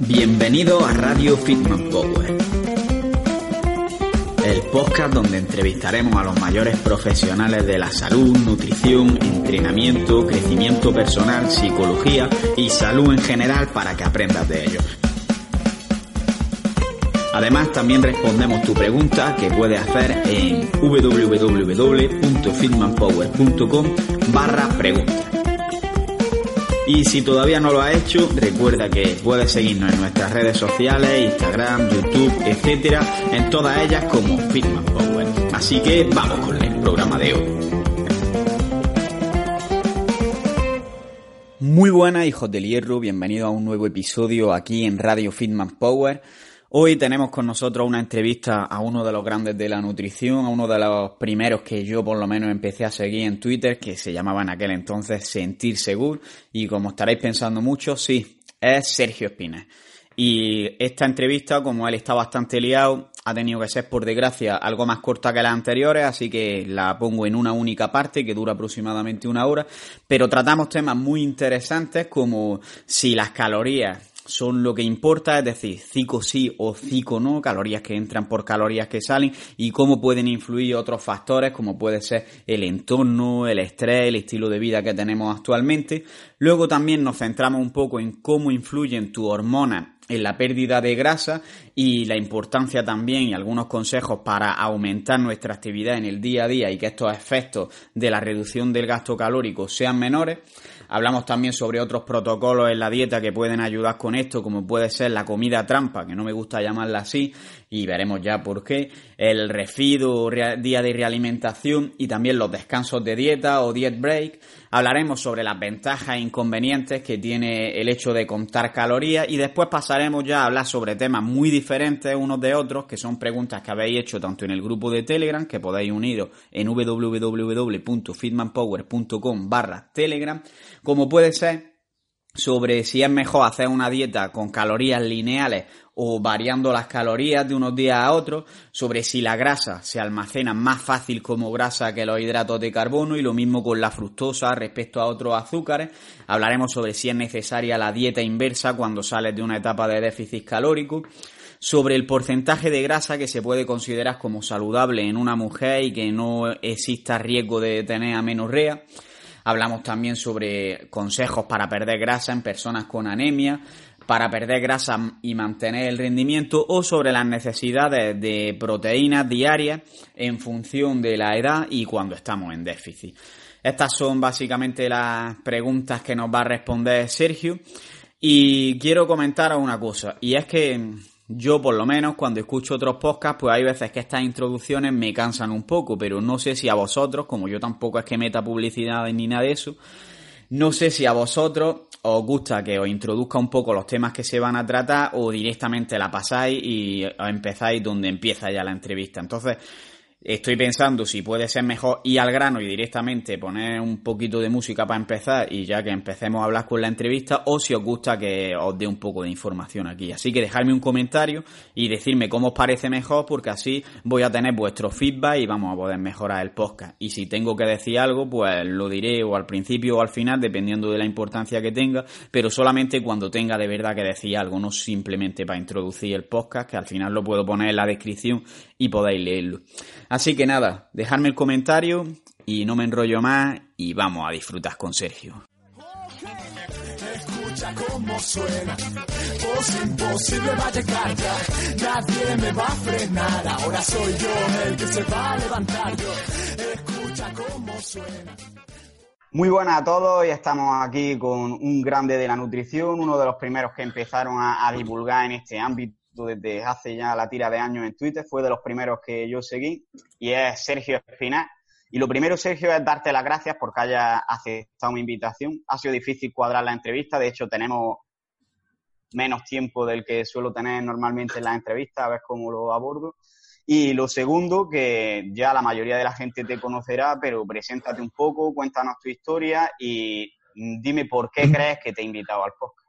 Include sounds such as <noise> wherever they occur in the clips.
Bienvenido a Radio Fitman Power, el podcast donde entrevistaremos a los mayores profesionales de la salud, nutrición, entrenamiento, crecimiento personal, psicología y salud en general para que aprendas de ellos. Además, también respondemos tu pregunta que puedes hacer en www.fitmanpower.com barra. Y si todavía no lo has hecho, recuerda que puedes seguirnos en nuestras redes sociales, Instagram, YouTube, etcétera, en todas ellas como Fitman Power. Así que vamos con el programa de hoy. Muy buenas, hijos del hierro, bienvenidos a un nuevo episodio aquí en Radio Fitman Power. Hoy tenemos con nosotros una entrevista a uno de los grandes de la nutrición, a uno de los primeros que yo por lo menos empecé a seguir en Twitter, que se llamaba en aquel entonces Sentir Seguro, y como estaréis pensando mucho, sí, es Sergio Espina. Y esta entrevista, como él está bastante liado, ha tenido que ser, por desgracia, algo más corta que las anteriores, así que la pongo en una única parte que dura aproximadamente una hora, pero tratamos temas muy interesantes como si las calorías son lo que importa, es decir, cico sí o cico no, calorías que entran por calorías que salen y cómo pueden influir otros factores como puede ser el entorno, el estrés, el estilo de vida que tenemos actualmente. Luego también nos centramos un poco en cómo influyen tus hormonas en la pérdida de grasa y la importancia también y algunos consejos para aumentar nuestra actividad en el día a día y que estos efectos de la reducción del gasto calórico sean menores. Hablamos también sobre otros protocolos en la dieta que pueden ayudar con esto, como puede ser la comida trampa, que no me gusta llamarla así, y veremos ya por qué, el refido, día de realimentación y también los descansos de dieta o diet break. Hablaremos sobre las ventajas e inconvenientes que tiene el hecho de contar calorías y después pasaremos ya a hablar sobre temas muy diferentes unos de otros, que son preguntas que habéis hecho tanto en el grupo de Telegram, que podéis uniros en www.fitmanpower.com barra Telegram, como puede ser sobre si es mejor hacer una dieta con calorías lineales o variando las calorías de unos días a otros, sobre si la grasa se almacena más fácil como grasa que los hidratos de carbono y lo mismo con la fructosa respecto a otros azúcares. Hablaremos sobre si es necesaria la dieta inversa cuando sales de una etapa de déficit calórico sobre el porcentaje de grasa que se puede considerar como saludable en una mujer y que no exista riesgo de tener amenorrea. Hablamos también sobre consejos para perder grasa en personas con anemia, para perder grasa y mantener el rendimiento o sobre las necesidades de proteínas diarias en función de la edad y cuando estamos en déficit. Estas son básicamente las preguntas que nos va a responder Sergio. Y quiero comentaros una cosa, y es que yo, por lo menos, cuando escucho otros podcasts, pues hay veces que estas introducciones me cansan un poco, pero no sé si a vosotros, como yo tampoco es que meta publicidad ni nada de eso, no sé si a vosotros os gusta que os introduzca un poco los temas que se van a tratar o directamente la pasáis y empezáis donde empieza ya la entrevista. Entonces, Estoy pensando si puede ser mejor ir al grano y directamente poner un poquito de música para empezar y ya que empecemos a hablar con la entrevista o si os gusta que os dé un poco de información aquí. Así que dejadme un comentario y decirme cómo os parece mejor porque así voy a tener vuestro feedback y vamos a poder mejorar el podcast. Y si tengo que decir algo, pues lo diré o al principio o al final dependiendo de la importancia que tenga, pero solamente cuando tenga de verdad que decir algo, no simplemente para introducir el podcast, que al final lo puedo poner en la descripción y podéis leerlo. Así que nada, dejadme el comentario y no me enrollo más y vamos a disfrutar con Sergio. Escucha cómo suena, voz imposible va a llegar ya, nadie me va a frenar, ahora soy yo el que se va a levantar. Yo, escucha cómo suena. Muy buenas a todos y estamos aquí con un grande de la nutrición, uno de los primeros que empezaron a, a divulgar en este ámbito desde hace ya la tira de años en Twitter, fue de los primeros que yo seguí, y es Sergio Espinal. Y lo primero, Sergio, es darte las gracias porque haya aceptado mi invitación. Ha sido difícil cuadrar la entrevista, de hecho tenemos menos tiempo del que suelo tener normalmente en las entrevistas, a ver cómo lo abordo. Y lo segundo, que ya la mayoría de la gente te conocerá, pero preséntate un poco, cuéntanos tu historia y dime por qué crees que te he invitado al podcast.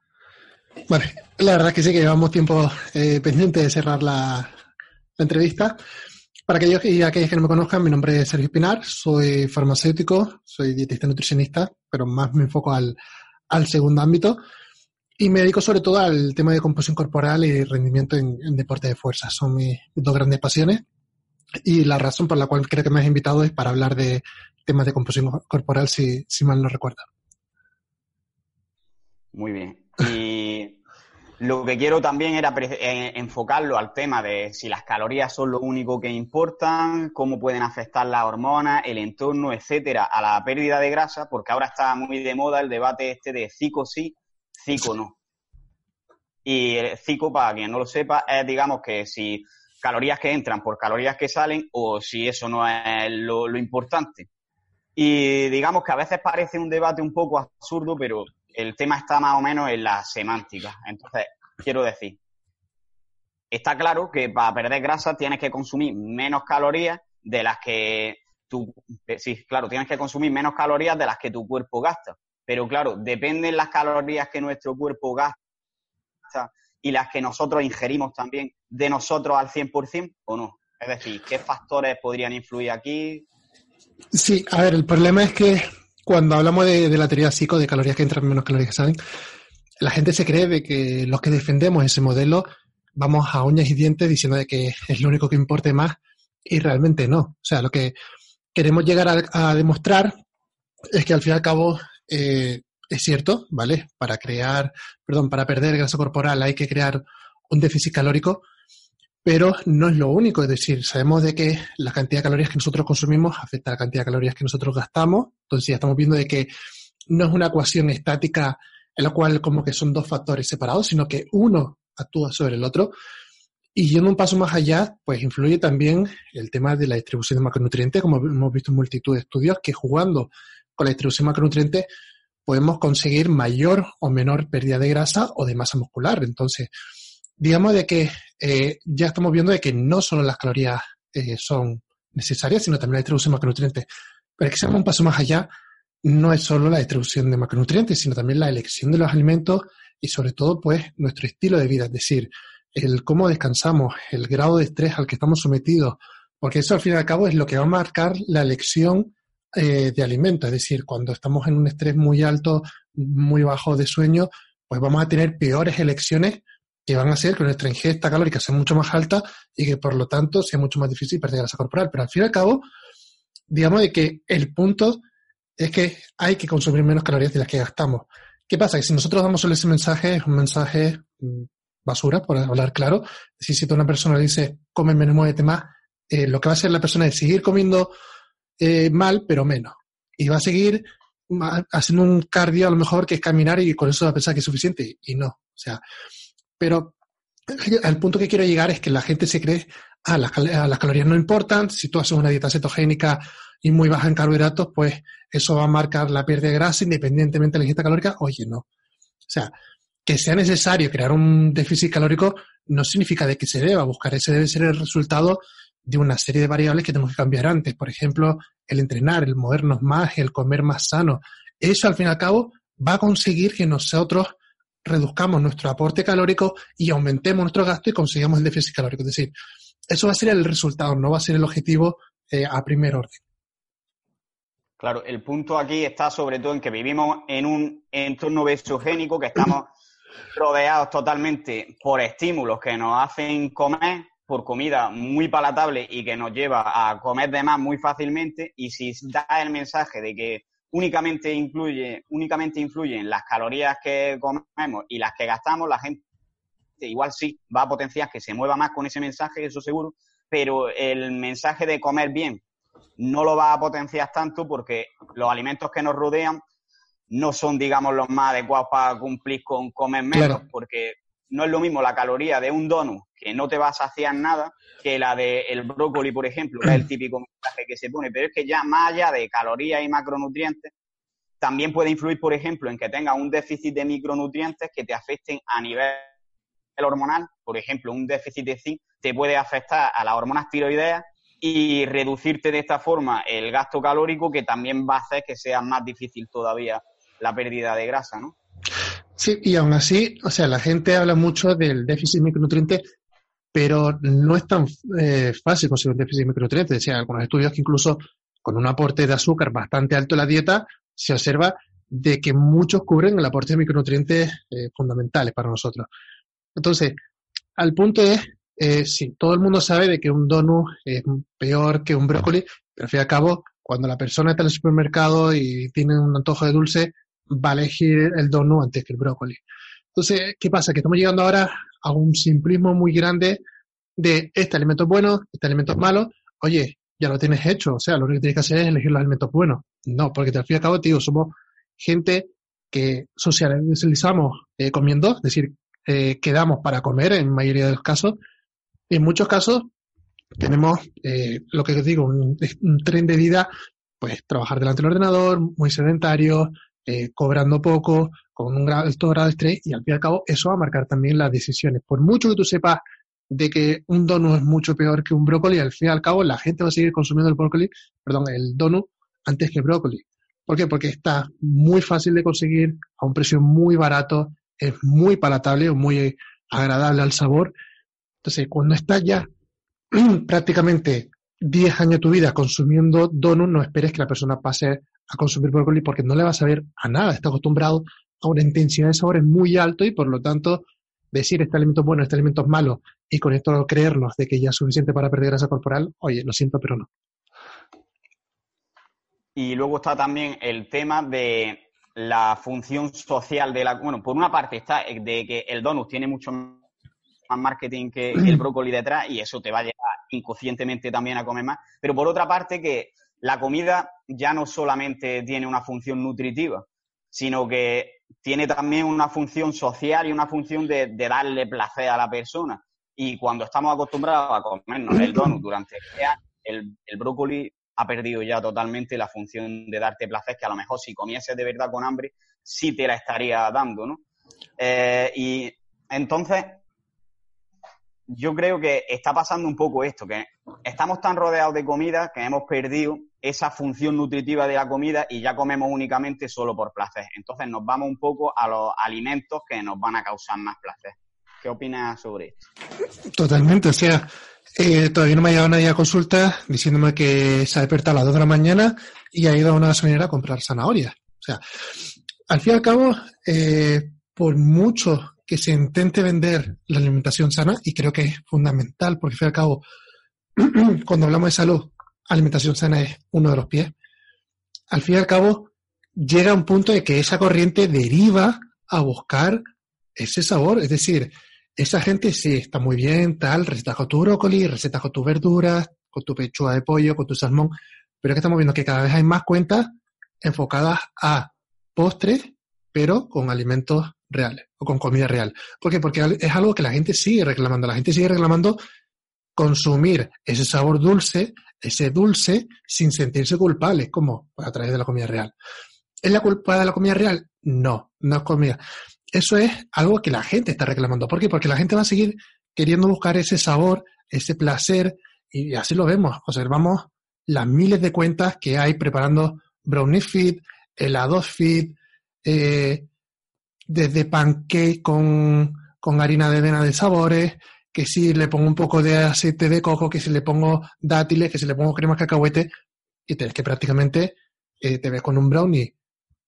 Bueno, la verdad es que sí que llevamos tiempo eh, pendiente de cerrar la, entrevista. Para aquellos y aquellos que no me conozcan, mi nombre es Sergio Pinar, soy farmacéutico, soy dietista nutricionista, pero más me enfoco al, segundo ámbito y me dedico sobre todo al tema de composición corporal y rendimiento en, deporte de fuerza. Son mis dos grandes pasiones y la razón por la cual creo que me has invitado es para hablar de temas de composición corporal, si, si mal no recuerdo. Muy bien. Y lo que quiero también era eh, enfocarlo al tema de si las calorías son lo único que importan, cómo pueden afectar las hormonas, el entorno, etcétera, a la pérdida de grasa, porque ahora está muy de moda el debate este de cico sí, cico no. Y el cico, para quien no lo sepa, es digamos que si calorías que entran por calorías que salen o si eso no es lo importante. Y digamos que a veces parece un debate un poco absurdo, pero el tema está más o menos en la semántica. Entonces, quiero decir, está claro que para perder grasa tienes que consumir menos calorías de las que tu, sí, claro, tienes que consumir menos calorías de las que tu cuerpo gasta. Pero claro, dependen las calorías que nuestro cuerpo gasta y las que nosotros ingerimos también de nosotros al 100% o no. Es decir, ¿qué factores podrían influir aquí? Sí, a ver, el problema es que cuando hablamos de, la teoría psico, de calorías que entran menos calorías que salen, la gente se cree de que los que defendemos ese modelo vamos a uñas y dientes diciendo de que es lo único que importe más y realmente no. O sea, lo que queremos llegar a, demostrar es que al fin y al cabo eh, es cierto, ¿vale? Para crear, perdón, para perder grasa corporal hay que crear un déficit calórico, pero no es lo único, es decir, sabemos de que la cantidad de calorías que nosotros consumimos afecta a la cantidad de calorías que nosotros gastamos, entonces ya estamos viendo de que no es una ecuación estática en la cual como que son dos factores separados, sino que uno actúa sobre el otro. Y yendo un paso más allá, pues influye también el tema de la distribución de macronutrientes, como hemos visto en multitud de estudios, que jugando con la distribución de macronutrientes podemos conseguir mayor o menor pérdida de grasa o de masa muscular. Entonces, digamos de que eh, ya estamos viendo de que no solo las calorías eh, son necesarias, sino también la distribución de macronutrientes. Pero es que se un paso más allá, no es solo la distribución de macronutrientes, sino también la elección de los alimentos y sobre todo, pues, nuestro estilo de vida, es decir, el cómo descansamos, el grado de estrés al que estamos sometidos, porque eso al fin y al cabo es lo que va a marcar la elección eh, de alimentos, es decir, cuando estamos en un estrés muy alto, muy bajo de sueño, pues vamos a tener peores elecciones que van a hacer que nuestra ingesta calórica sea mucho más alta y que por lo tanto sea mucho más difícil perder grasa corporal. Pero al fin y al cabo, digamos de que el punto es que hay que consumir menos calorías de las que gastamos. ¿Qué pasa? Que si nosotros damos solo ese mensaje, es un mensaje mm, basura, por hablar claro. Si, si una persona dice, come menos, muévete más, eh, lo que va a hacer la persona es seguir comiendo eh, mal, pero menos. Y va a seguir haciendo un cardio a lo mejor que es caminar y con eso va a pensar que es suficiente. Y no. O sea, pero al punto que quiero llegar es que la gente se cree, ah, las, las calorías no importan, si tú haces una dieta cetogénica y muy baja en carbohidratos, pues eso va a marcar la pérdida de grasa independientemente de la ingesta calórica. Oye, no. O sea, que sea necesario crear un déficit calórico no significa de que se deba buscar. Ese debe ser el resultado de una serie de variables que tenemos que cambiar antes. Por ejemplo, el entrenar, el movernos más, el comer más sano. Eso, al fin y al cabo, va a conseguir que nosotros reduzcamos nuestro aporte calórico y aumentemos nuestro gasto y consigamos el déficit calórico. Es decir, eso va a ser el resultado, no va a ser el objetivo eh, a primer orden. Claro, el punto aquí está sobre todo en que vivimos en un entorno besogénico, que estamos <clears throat> rodeados totalmente por estímulos que nos hacen comer, por comida muy palatable y que nos lleva a comer de más muy fácilmente. Y si da el mensaje de que únicamente influye, únicamente influyen las calorías que comemos y las que gastamos, la gente igual sí va a potenciar que se mueva más con ese mensaje, eso seguro, pero el mensaje de comer bien no lo va a potenciar tanto porque los alimentos que nos rodean no son, digamos, los más adecuados para cumplir con comer menos, porque no es lo mismo la caloría de un donut, que no te va a saciar nada, que la del brócoli, por ejemplo, que es el <clears throat> típico mensaje que se pone. Pero es que ya más allá de calorías y macronutrientes, también puede influir, por ejemplo, en que tengas un déficit de micronutrientes que te afecten a nivel hormonal, por ejemplo, un déficit de zinc te puede afectar a las hormonas tiroideas y reducirte de esta forma el gasto calórico que también va a hacer que sea más difícil todavía la pérdida de grasa, ¿no? Sí, y aún así, o sea, la gente habla mucho del déficit de micronutrientes, pero no es tan eh, fácil conseguir un déficit de micronutrientes. O sea, algunos estudios que incluso con un aporte de azúcar bastante alto en la dieta, se observa de que muchos cubren el aporte de micronutrientes eh, fundamentales para nosotros. Entonces, al punto es, eh, sí, todo el mundo sabe de que un donut es peor que un brócoli, pero al fin y al cabo, cuando la persona está en el supermercado y tiene un antojo de dulce, va a elegir el donut antes que el brócoli. Entonces, ¿qué pasa? Que estamos llegando ahora a un simplismo muy grande de este alimento es bueno, este alimento es malo. Oye, ya lo tienes hecho. O sea, lo único que tienes que hacer es elegir los alimentos buenos. No, porque al fin y al cabo, tío, somos gente que socializamos eh, comiendo, es decir, eh, quedamos para comer en mayoría de los casos. En muchos casos tenemos eh, lo que digo, un, tren de vida, pues trabajar delante del ordenador, muy sedentario, eh, cobrando poco, con un alto grado de estrés, y al fin y al cabo eso va a marcar también las decisiones. Por mucho que tú sepas de que un donut es mucho peor que un brócoli, al fin y al cabo la gente va a seguir consumiendo el brócoli, perdón, el donut antes que el brócoli. ¿Por qué? Porque está muy fácil de conseguir, a un precio muy barato, es muy palatable o muy agradable al sabor. Entonces, cuando estás ya <clears throat> prácticamente 10 años de tu vida consumiendo donut, no esperes que la persona pase a consumir brócoli porque no le va a saber a nada. Está acostumbrado a una intensidad de sabores muy alto y por lo tanto decir este alimento es bueno, este alimento es malo y con esto creernos de que ya es suficiente para perder grasa corporal, oye, lo siento, pero no. Y luego está también el tema de la función social de la... Bueno, por una parte está de que el donut tiene mucho más marketing que <clears throat> el brócoli detrás y eso te va a llevar inconscientemente también a comer más. Pero por otra parte que la comida ya no solamente tiene una función nutritiva, sino que tiene también una función social y una función de, darle placer a la persona. Y cuando estamos acostumbrados a comernos el donut <coughs> durante el día, el, el brócoli ha perdido ya totalmente la función de darte placer, que a lo mejor si comieses de verdad con hambre, sí te la estaría dando, ¿no? Eh, y entonces, yo creo que está pasando un poco esto, que estamos tan rodeados de comida que hemos perdido esa función nutritiva de la comida y ya comemos únicamente solo por placer. Entonces nos vamos un poco a los alimentos que nos van a causar más placer. ¿Qué opinas sobre esto? Totalmente, o sea, eh, todavía no me ha llegado nadie a consulta diciéndome que se ha despertado a las 2 de la mañana y ha ido a una gasolinera a comprar zanahorias. O sea, al fin y al cabo, eh, por mucho que se intente vender la alimentación sana, y creo que es fundamental, porque al fin y al cabo, <clears throat> cuando hablamos de salud, alimentación sana es uno de los pies, al fin y al cabo llega un punto de que esa corriente deriva a buscar ese sabor, es decir, esa gente sí está muy bien, tal, recetas con tu brócoli, recetas con tus verduras, con tu pechuga de pollo, con tu salmón, pero es que estamos viendo que cada vez hay más cuentas enfocadas a postres, pero con alimentos reales o con comida real. ¿Por qué? Porque es algo que la gente sigue reclamando. La gente sigue reclamando consumir ese sabor dulce, ese dulce, sin sentirse culpable, como a través de la comida real. ¿Es la culpa de la comida real? No, no es comida eso es algo que la gente está reclamando. ¿Por qué? Porque la gente va a seguir queriendo buscar ese sabor, ese placer, y así lo vemos. Observamos las miles de cuentas que hay preparando brownie fit, helados fit, eh, desde pancake con, con harina de avena de sabores, que si le pongo un poco de aceite de coco, que si le pongo dátiles, que si le pongo crema cacahuete, y te ves que prácticamente eh, te ves con un brownie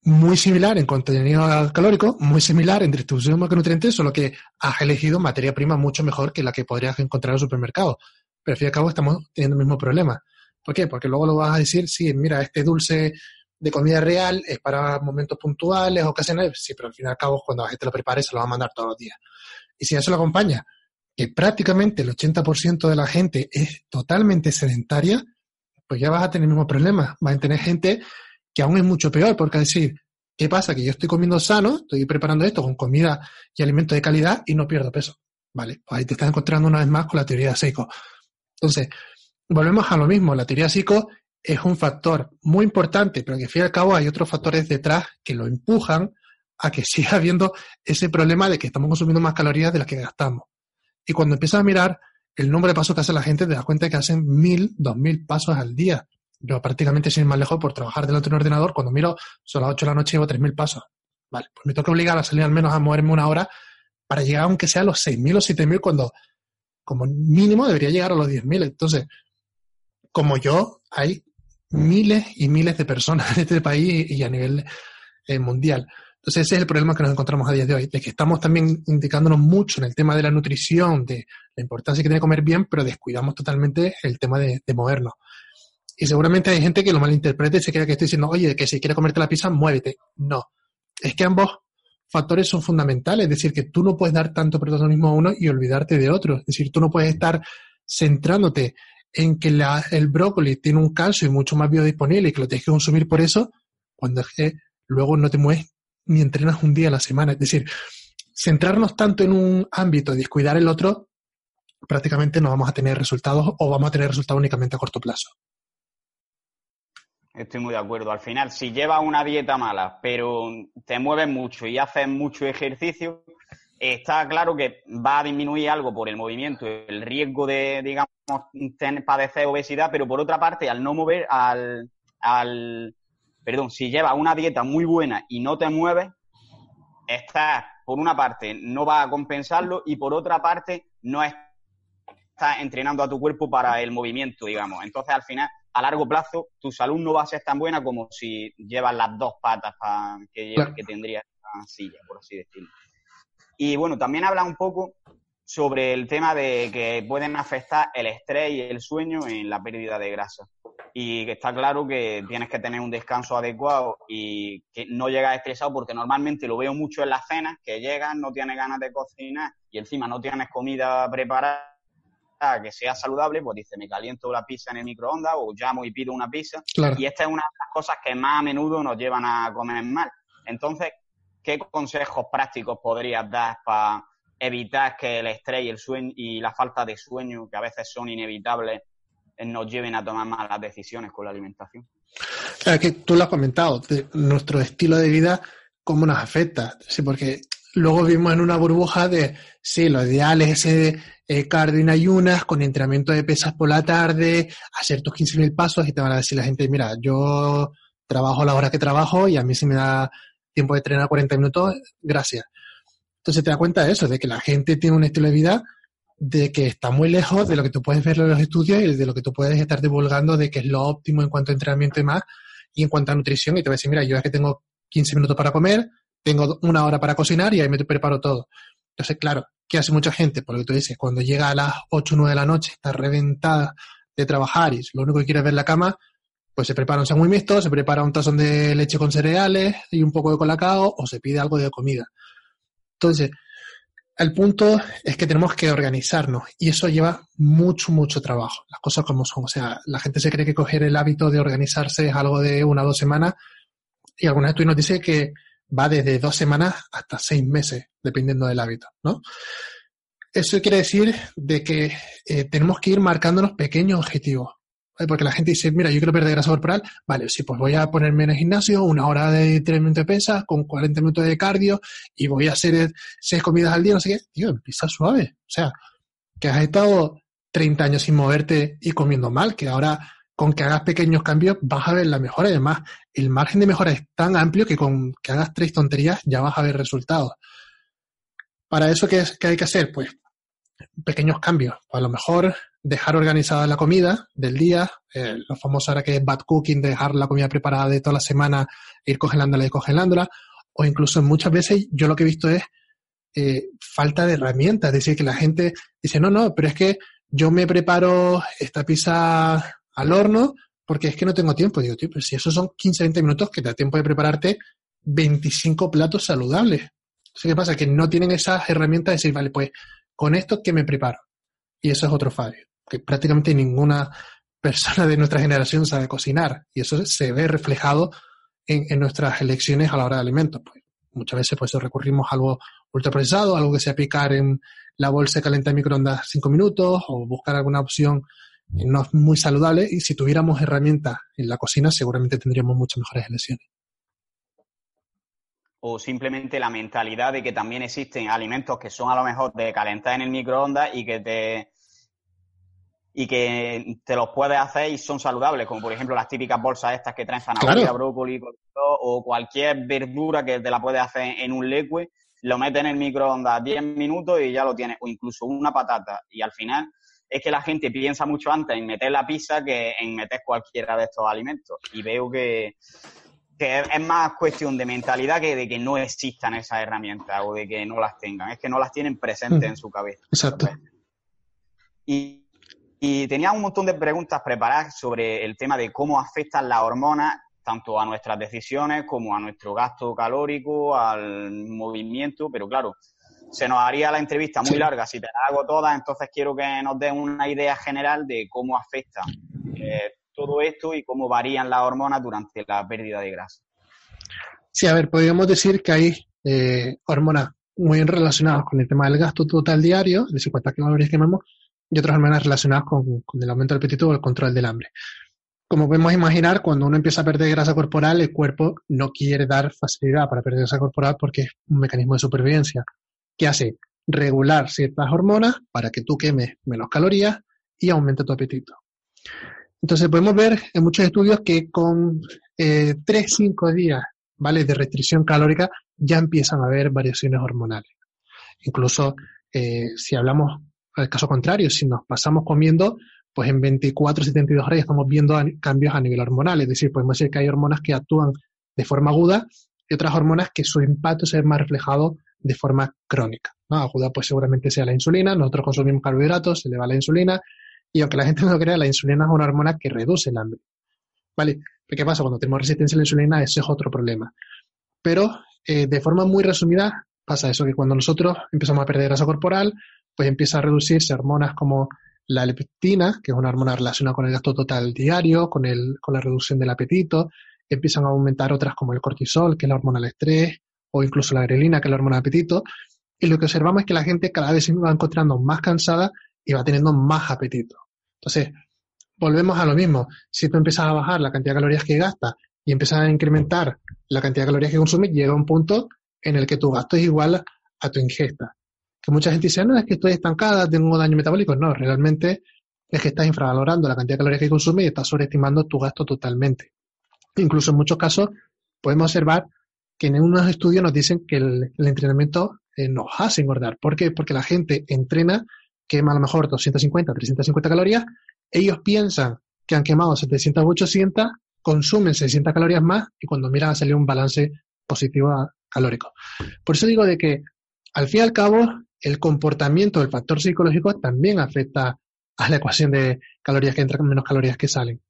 muy similar en contenido calórico, muy similar en distribución de macronutrientes, solo que has elegido materia prima mucho mejor que la que podrías encontrar en el supermercado. Pero al fin y al cabo estamos teniendo el mismo problema. ¿Por qué? Porque luego lo vas a decir, sí, mira, este dulce de comida real es para momentos puntuales, ocasionales, sí, pero al fin y al cabo cuando la gente lo prepare se lo va a mandar todos los días. Y si eso lo acompaña, que prácticamente el 80% de la gente es totalmente sedentaria, pues ya vas a tener el mismo problema. Vas a tener gente que aún es mucho peor, porque decir, ¿qué pasa? Que yo estoy comiendo sano, estoy preparando esto con comida y alimentos de calidad y no pierdo peso. Vale, pues ahí te estás encontrando una vez más con la teoría de. Entonces, volvemos a lo mismo, la teoría Seiko es un factor muy importante, pero que al fin y al cabo hay otros factores detrás que lo empujan a que <laughs> siga habiendo ese problema de que estamos consumiendo más calorías de las que gastamos. Y cuando empiezas a mirar el número de pasos que hace la gente, te das cuenta que hacen mil, dos mil pasos al día. Yo prácticamente sin ir más lejos por trabajar delante de un ordenador, cuando miro, son las 8 de la noche llevo 3.000 pasos. Vale, pues me toca obligar a salir al menos a moverme una hora para llegar aunque sea a los 6.000 o 7.000 cuando como mínimo debería llegar a los 10.000. Entonces, como yo, hay miles y miles de personas <laughs> en este país y a nivel eh, mundial. Entonces ese es el problema que nos encontramos a día de hoy, de que estamos también indicándonos mucho en el tema de la nutrición, de la importancia que tiene comer bien, pero descuidamos totalmente el tema de, de movernos. Y seguramente hay gente que lo malinterprete y se crea que estoy diciendo, oye, que si quieres comerte la pizza, muévete. No. Es que ambos factores son fundamentales. Es decir, que tú no puedes dar tanto protagonismo a uno y olvidarte de otro. Es decir, tú no puedes estar centrándote en que la, el brócoli tiene un calcio y mucho más biodisponible y que lo tienes que consumir por eso, cuando es que luego no te mueves ni entrenas un día a la semana. Es decir, centrarnos tanto en un ámbito y descuidar el otro, prácticamente no vamos a tener resultados o vamos a tener resultados únicamente a corto plazo. Estoy muy de acuerdo. Al final, si llevas una dieta mala, pero te mueves mucho y haces mucho ejercicio, está claro que va a disminuir algo por el movimiento, el riesgo de, digamos, padecer obesidad, pero por otra parte, al no mover, al, al perdón, si llevas una dieta muy buena y no te mueves, estás, por una parte, no va a compensarlo y por otra parte, no estás entrenando a tu cuerpo para el movimiento, digamos. Entonces, al final, a largo plazo, tu salud no va a ser tan buena como si llevas las dos patas que, que tendría la silla, por así decirlo. Y bueno, también habla un poco sobre el tema de que pueden afectar el estrés y el sueño en la pérdida de grasa. Y que está claro que tienes que tener un descanso adecuado y que no llegas estresado porque normalmente lo veo mucho en las cenas, que llegas, no tienes ganas de cocinar y encima no tienes comida preparada que sea saludable, pues dice, me caliento la pizza en el microondas o llamo y pido una pizza. Y esta es una de las cosas que más a menudo nos llevan a comer mal. Entonces, ¿qué consejos prácticos podrías dar para evitar que el estrés y el sueño y la falta de sueño, que a veces son inevitables, eh, nos lleven a tomar malas decisiones con la alimentación. Claro, que tú lo has comentado, nuestro estilo de vida, cómo nos afecta. Sí, porque luego vimos en una burbuja de, sí, lo ideal es ese eh, cardio en ayunas, con entrenamiento de pesas por la tarde, hacer tus 15.000 pasos y te van a decir la gente, mira, yo trabajo la hora que trabajo y a mí si me da tiempo de entrenar 40 minutos, gracias. Entonces te das cuenta de eso, de que la gente tiene un estilo de vida de que está muy lejos de lo que tú puedes ver en los estudios y de lo que tú puedes estar divulgando de que es lo óptimo en cuanto a entrenamiento y más, y en cuanto a nutrición, y te voy a decir, mira, yo es que tengo 15 minutos para comer, tengo una hora para cocinar y ahí me preparo todo. Entonces, claro, ¿qué hace mucha gente? Por lo que tú dices, cuando llega a las 8 o 9 de la noche, está reventada de trabajar y lo único que quiere es ver la cama, pues se prepara un sándwich mixto, se prepara un tazón de leche con cereales y un poco de colacao o se pide algo de comida. Entonces, el punto es que tenemos que organizarnos y eso lleva mucho, mucho trabajo. Las cosas como son. O sea, la gente se cree que coger el hábito de organizarse es algo de una o dos semanas y alguna vez tú nos dice que va desde dos semanas hasta seis meses, dependiendo del hábito, ¿no? Eso quiere decir de que eh, tenemos que ir marcándonos pequeños objetivos. Porque la gente dice, mira, yo quiero perder grasa corporal. Vale, sí, pues voy a ponerme en el gimnasio una hora de entrenamiento de pesas con 40 minutos de cardio y voy a hacer seis comidas al día, no sé qué. Tío, empieza suave. O sea, que has estado 30 años sin moverte y comiendo mal, que ahora con que hagas pequeños cambios vas a ver la mejora. Además, el margen de mejora es tan amplio que con que hagas tres tonterías ya vas a ver resultados. Para eso, ¿qué, qué hay que hacer? Pues pequeños cambios. A lo mejor dejar organizada la comida del día, eh, lo famoso ahora que es bad cooking, dejar la comida preparada de toda la semana, ir congelándola y congelándola, o incluso muchas veces yo lo que he visto es eh, falta de herramientas, es decir, que la gente dice, no, no, pero es que yo me preparo esta pizza al horno porque es que no tengo tiempo. Digo, tío, pero si esos son 15, 20 minutos que te da tiempo de prepararte 25 platos saludables. ¿Qué pasa? Que no tienen esas herramientas de decir, vale, pues con esto, ¿qué me preparo? Y eso es otro fallo que prácticamente ninguna persona de nuestra generación sabe cocinar y eso se ve reflejado en, nuestras elecciones a la hora de alimentos. Pues, muchas veces pues recurrimos a algo ultraprocesado, algo que sea picar en la bolsa de en microondas cinco minutos o buscar alguna opción no muy saludable y si tuviéramos herramientas en la cocina seguramente tendríamos muchas mejores elecciones. o simplemente la mentalidad de que también existen alimentos que son a lo mejor de calentar en el microondas y que te y que te los puedes hacer y son saludables, como por ejemplo las típicas bolsas estas que traen zanahoria, brócoli o cualquier verdura que te la puedes hacer en un leque, lo metes en el microondas 10 minutos y ya lo tienes, o incluso una patata. Y al final es que la gente piensa mucho antes en meter la pizza que en meter cualquiera de estos alimentos. Y veo que, es más cuestión de mentalidad que de que no existan esas herramientas o de que no las tengan. Es que no las tienen presentes en su cabeza. Exacto. Y, tenía un montón de preguntas preparadas sobre el tema de cómo afectan las hormonas tanto a nuestras decisiones como a nuestro gasto calórico, al movimiento, pero claro, se nos haría la entrevista muy larga. Si te la hago toda, entonces quiero que nos den una idea general de cómo afecta eh, todo esto y cómo varían las hormonas durante la pérdida de grasa. Sí, a ver, podríamos decir que hay eh, hormonas muy relacionadas con el tema del gasto total diario, decir, cuántas calorías quemamos, y otras hormonas relacionadas con, con el aumento del apetito o el control del hambre. Como podemos imaginar, cuando uno empieza a perder grasa corporal, el cuerpo no quiere dar facilidad para perder grasa corporal porque es un mecanismo de supervivencia que hace regular ciertas hormonas para que tú quemes menos calorías y aumente tu apetito. Entonces podemos ver en muchos estudios que con eh, 3-5 días ¿vale? de restricción calórica ya empiezan a haber variaciones hormonales. Incluso eh, si hablamos al caso contrario, si nos pasamos comiendo, pues en 24 72 horas ya estamos viendo cambios a nivel hormonal. Es decir, podemos decir que hay hormonas que actúan de forma aguda y otras hormonas que su impacto se ve más reflejado de forma crónica. ¿no? Aguda pues seguramente sea la insulina, nosotros consumimos carbohidratos, se eleva la insulina, y aunque la gente no lo crea, la insulina es una hormona que reduce el hambre. ¿Vale? ¿Qué pasa? Cuando tenemos resistencia a la insulina, ese es otro problema. Pero, eh, de forma muy resumida, pasa eso, que cuando nosotros empezamos a perder grasa corporal, pues empieza a reducirse hormonas como la leptina, que es una hormona relacionada con el gasto total diario, con, el, con la reducción del apetito, empiezan a aumentar otras como el cortisol, que es la hormona del estrés, o incluso la grelina, que es la hormona del apetito, y lo que observamos es que la gente cada vez se va encontrando más cansada y va teniendo más apetito. Entonces, volvemos a lo mismo. Si tú empiezas a bajar la cantidad de calorías que gastas y empiezas a incrementar la cantidad de calorías que consumes, llega un punto en el que tu gasto es igual a tu ingesta. Que mucha gente dice, no, es que estoy estancada, tengo daño metabólico. No, realmente es que estás infravalorando la cantidad de calorías que consumes y estás sobreestimando tu gasto totalmente. Incluso en muchos casos podemos observar que en unos estudios nos dicen que el, entrenamiento eh, nos hace engordar. ¿Por qué? Porque la gente entrena, quema a lo mejor 250, 350 calorías, ellos piensan que han quemado 700 o 800, consumen 600 calorías más y cuando miran a salir un balance positivo calórico. Por eso digo de que al fin y al cabo el comportamiento del factor psicológico también afecta a la ecuación de calorías que entran menos calorías que salen.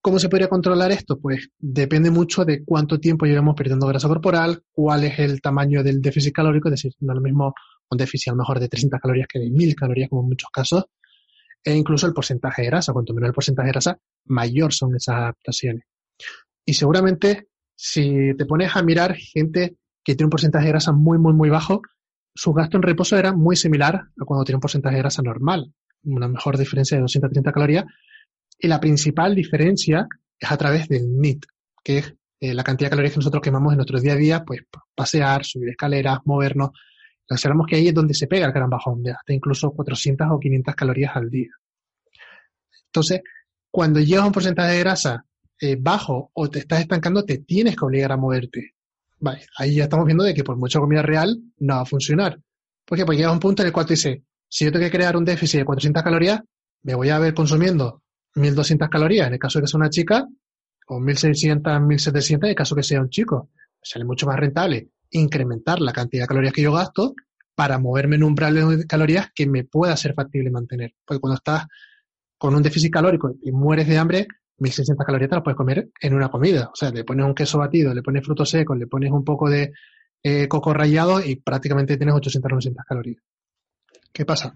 ¿Cómo se podría controlar esto? Pues depende mucho de cuánto tiempo llevamos perdiendo grasa corporal, cuál es el tamaño del déficit calórico, es decir, no es lo mismo un déficit a lo mejor de 300 calorías que de 1000 calorías, como en muchos casos, e incluso el porcentaje de grasa. Cuanto menor el porcentaje de grasa, mayor son esas adaptaciones. Y seguramente, si te pones a mirar gente que tiene un porcentaje de grasa muy, muy, muy bajo, su gasto en reposo era muy similar a cuando tiene un porcentaje de grasa normal, una mejor diferencia de 230 calorías, y la principal diferencia es a través del NIT, que es eh, la cantidad de calorías que nosotros quemamos en nuestro día a día, pues pasear, subir escaleras, movernos. Observamos que ahí es donde se pega el gran bajón, de hasta incluso 400 o 500 calorías al día. Entonces, cuando llegas a un porcentaje de grasa eh, bajo o te estás estancando, te tienes que obligar a moverte. Vale, ahí ya estamos viendo de que por mucha comida real no va a funcionar. ¿Por qué? Porque llega un punto en el cual te dice, si yo tengo que crear un déficit de 400 calorías, me voy a ver consumiendo 1.200 calorías en el caso de que sea una chica, o 1.600, 1.700 en el caso de que sea un chico. Sale mucho más rentable incrementar la cantidad de calorías que yo gasto para moverme en un umbral de calorías que me pueda ser factible mantener. Porque cuando estás con un déficit calórico y mueres de hambre, 1.600 calorías te las puedes comer en una comida. O sea, le pones un queso batido, le pones frutos secos, le pones un poco de eh, coco rallado y prácticamente tienes 800 900 calorías. ¿Qué pasa?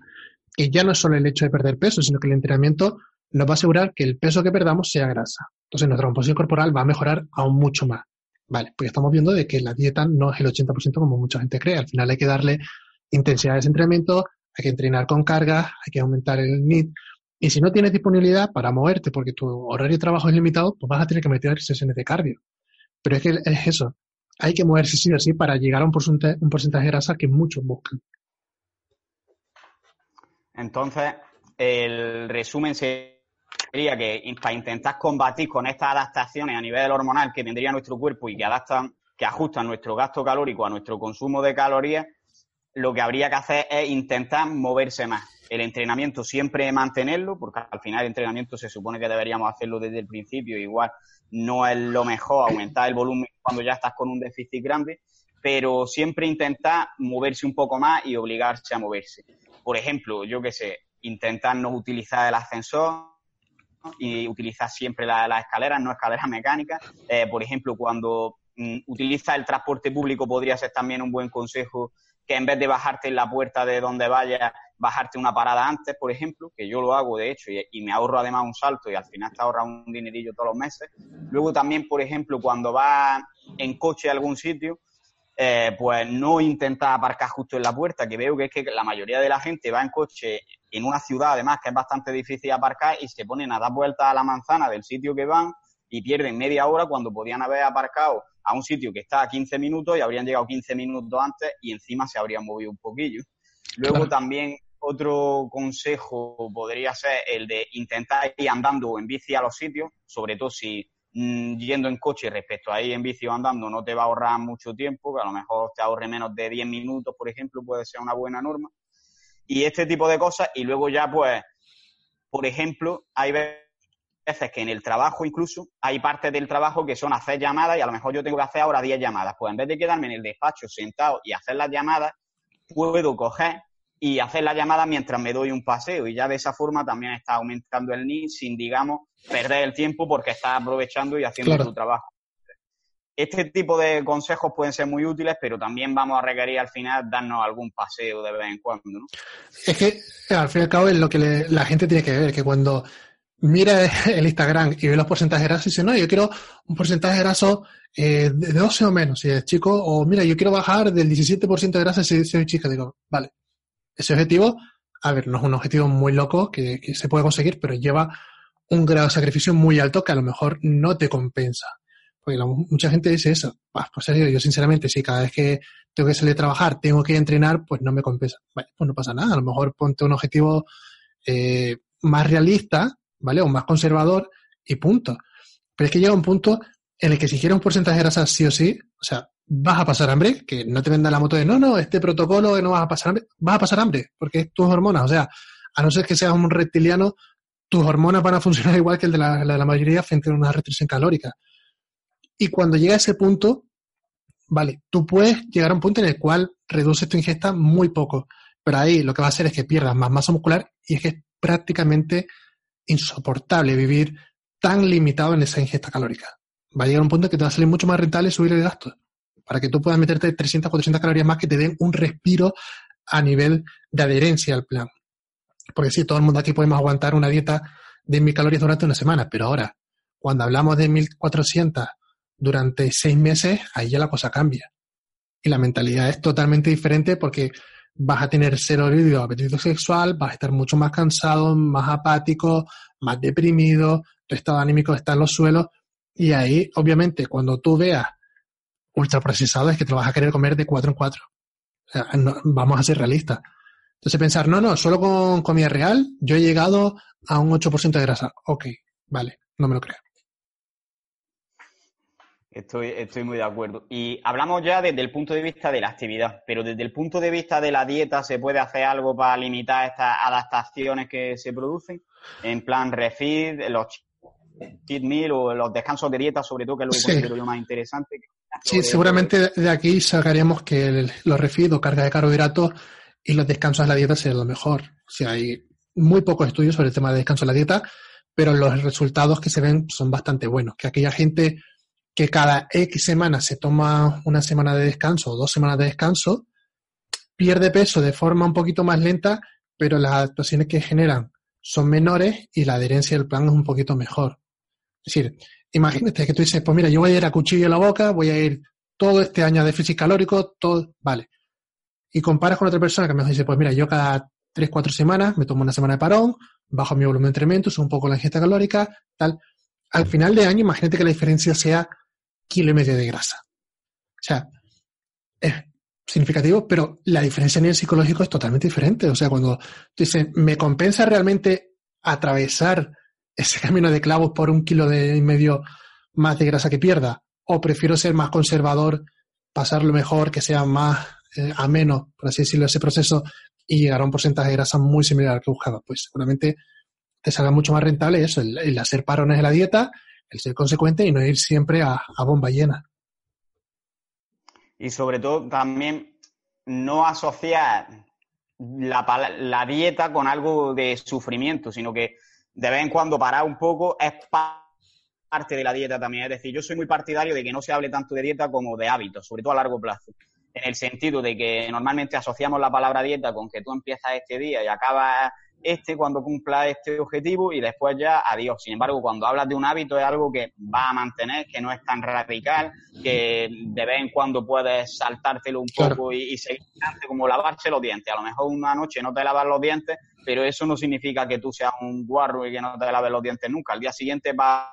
Que ya no es solo el hecho de perder peso, sino que el entrenamiento nos va a asegurar que el peso que perdamos sea grasa. Entonces nuestra composición corporal va a mejorar aún mucho más. Vale, pues estamos viendo de que la dieta no es el 80% como mucha gente cree. Al final hay que darle intensidad de entrenamiento, hay que entrenar con cargas, hay que aumentar el NIT. Y si no tienes disponibilidad para moverte porque tu horario de trabajo es limitado, pues vas a tener que meter sesiones de cardio. Pero es que es eso. hay que moverse sí o sí para llegar a un porcentaje, un porcentaje de grasa que muchos buscan. Entonces, el resumen sería que para intentar combatir con estas adaptaciones a nivel hormonal que tendría nuestro cuerpo y que adaptan, que ajustan nuestro gasto calórico a nuestro consumo de calorías, lo que habría que hacer es intentar moverse más. El entrenamiento siempre mantenerlo, porque al final el entrenamiento se supone que deberíamos hacerlo desde el principio, igual no es lo mejor aumentar el volumen cuando ya estás con un déficit grande, pero siempre intentar moverse un poco más y obligarse a moverse. Por ejemplo, yo qué sé, intentar no utilizar el ascensor y utilizar siempre las la escaleras, no escaleras mecánicas. Eh, por ejemplo, cuando mm, utilizas el transporte público podría ser también un buen consejo que en vez de bajarte en la puerta de donde vayas, bajarte una parada antes, por ejemplo, que yo lo hago de hecho y, me ahorro además un salto y al final te ahorra un dinerillo todos los meses. Luego también, por ejemplo, cuando vas en coche a algún sitio, eh, pues no intentar aparcar justo en la puerta, que veo que es que la mayoría de la gente va en coche en una ciudad además que es bastante difícil aparcar y se ponen a dar vueltas a la manzana del sitio que van y pierden media hora cuando podían haber aparcado a un sitio que está a 15 minutos y habrían llegado 15 minutos antes y encima se habrían movido un poquillo. Luego también otro consejo podría ser el de intentar ir andando en bici a los sitios, sobre todo si mm, yendo en coche respecto a ir en bici o andando no te va a ahorrar mucho tiempo, que a lo mejor te ahorre menos de 10 minutos, por ejemplo, puede ser una buena norma. Y este tipo de cosas, y luego ya pues, por ejemplo, hay veces que en el trabajo incluso hay partes del trabajo que son hacer llamadas y a lo mejor yo tengo que hacer ahora 10 llamadas. Pues en vez de quedarme en el despacho sentado y hacer las llamadas, puedo coger y hacer las llamadas mientras me doy un paseo y ya de esa forma también está aumentando el NIT sin, digamos, perder el tiempo porque está aprovechando y haciendo su trabajo. Este tipo de consejos pueden ser muy útiles, pero también vamos a requerir al final darnos algún paseo de vez en cuando, ¿no? Es que al fin y al cabo es lo que la gente tiene que ver, que cuando mira <laughs> el Instagram y ve los porcentajes grasos y dice, no, yo quiero un porcentaje graso eh, de 12 o menos, si es chico, o mira, yo quiero bajar del 17% de grasa si soy chica. Digo, vale, ese objetivo, a ver, no es un objetivo muy loco que, se puede conseguir, pero lleva un grado de sacrificio muy alto que a lo mejor no te compensa. Porque mucha gente dice eso. pues serio, yo sinceramente, si cada vez que tengo que salir a trabajar tengo que entrenar, pues no me compensa. Vale, pues no pasa nada. A lo mejor ponte un objetivo eh, más realista ¿vale? O más conservador y punto. Pero es que llega un punto en el que si quieres un porcentaje de grasa sí o sí, o sea, vas a pasar hambre, que no te venda la moto de no, no, este protocolo no vas a pasar hambre, vas a pasar hambre, porque es tus hormonas, o sea, a no ser que seas un reptiliano, tus hormonas van a funcionar <laughs> igual que el de la, la mayoría frente a una restricción calórica. Y cuando llega a ese punto, vale, tú puedes llegar a un punto en el cual reduces tu ingesta muy poco, pero ahí lo que va a hacer es que pierdas más masa muscular y es que es prácticamente insoportable vivir tan limitado en esa ingesta calórica. Va a llegar un punto en que te va a salir mucho más rentable subir el gasto para que tú puedas meterte 300, 400 calorías más que te den un respiro a nivel de adherencia al plan. Porque sí, todo el mundo aquí podemos aguantar una dieta de 1000 calorías durante una semana, pero ahora, cuando hablamos de 1400 durante seis meses, ahí ya la cosa cambia. Y la mentalidad es totalmente diferente porque vas a tener cero libido, apetito sexual, vas a estar mucho más cansado, más apático, más deprimido, tu estado anímico está en los suelos y ahí, obviamente, cuando tú veas ultraprocesado es que te lo vas a querer comer de cuatro en cuatro. vamos a ser realistas. Entonces pensar, no, no, solo con comida real yo he llegado a un 8% de grasa. Ok, vale, no me lo creo. Estoy, estoy muy de acuerdo. Y hablamos ya desde el punto de vista de la actividad, pero desde el punto de vista de la dieta, ¿se puede hacer algo para limitar estas adaptaciones que se producen? En plan refeed, los cheat meal o los descansos de dieta, sobre todo, que es lo que considero yo más interesante. Sí, seguramente de aquí sacaríamos que los refeed o carga de carbohidratos y los descansos de la dieta serían lo mejor. O sea, hay muy pocos estudios sobre el tema de descanso de la dieta, pero los resultados que se ven son bastante buenos. Que aquella gente que cada X semanas se toma una semana de descanso o dos semanas de descanso, pierde peso de forma un poquito más lenta, pero las adaptaciones que generan son menores y la adherencia del plan es un poquito mejor. Es decir, imagínate que tú dices, pues mira, yo voy a ir a cuchillo en la boca, voy a ir todo este año a déficit calórico, todo, vale. Y comparas con otra persona que me dice, pues mira, yo cada 3, 4 semanas me tomo una semana de parón, bajo mi volumen de entrenamiento, subo un poco la ingesta calórica, tal. Al final de año, imagínate que la diferencia sea kilo y medio de grasa. sea, es significativo, pero la diferencia a nivel psicológico es totalmente diferente. O sea, cuando tú dices, ¿me compensa realmente atravesar ese camino de clavos por un kilo de medio más de grasa que pierda? ¿O prefiero ser más conservador, pasarlo mejor, que sea más eh, ameno, por así decirlo, ese proceso y llegar a un porcentaje de grasa muy similar al que buscaba? Pues seguramente te salga mucho más rentable eso, el, hacer parones de la dieta, el ser consecuente y no ir siempre a, bomba llena. Y sobre todo también no asociar la, la, dieta con algo de sufrimiento, sino que de vez en cuando parar un poco es parte de la dieta también. Es decir, yo soy muy partidario de que no se hable tanto de dieta como de hábitos, sobre todo a largo plazo. En el sentido de que normalmente asociamos la palabra dieta con que tú empiezas este día y acabas este cuando cumpla este objetivo y después ya adiós. Sin embargo, cuando hablas de un hábito es algo que va a mantener, que no es tan radical, que de vez en cuando puedes saltártelo un poco y, seguir como lavarse los dientes. A lo mejor una noche no te lavas los dientes, pero eso no significa que tú seas un guarro y que no te laves los dientes nunca. Al día siguiente vas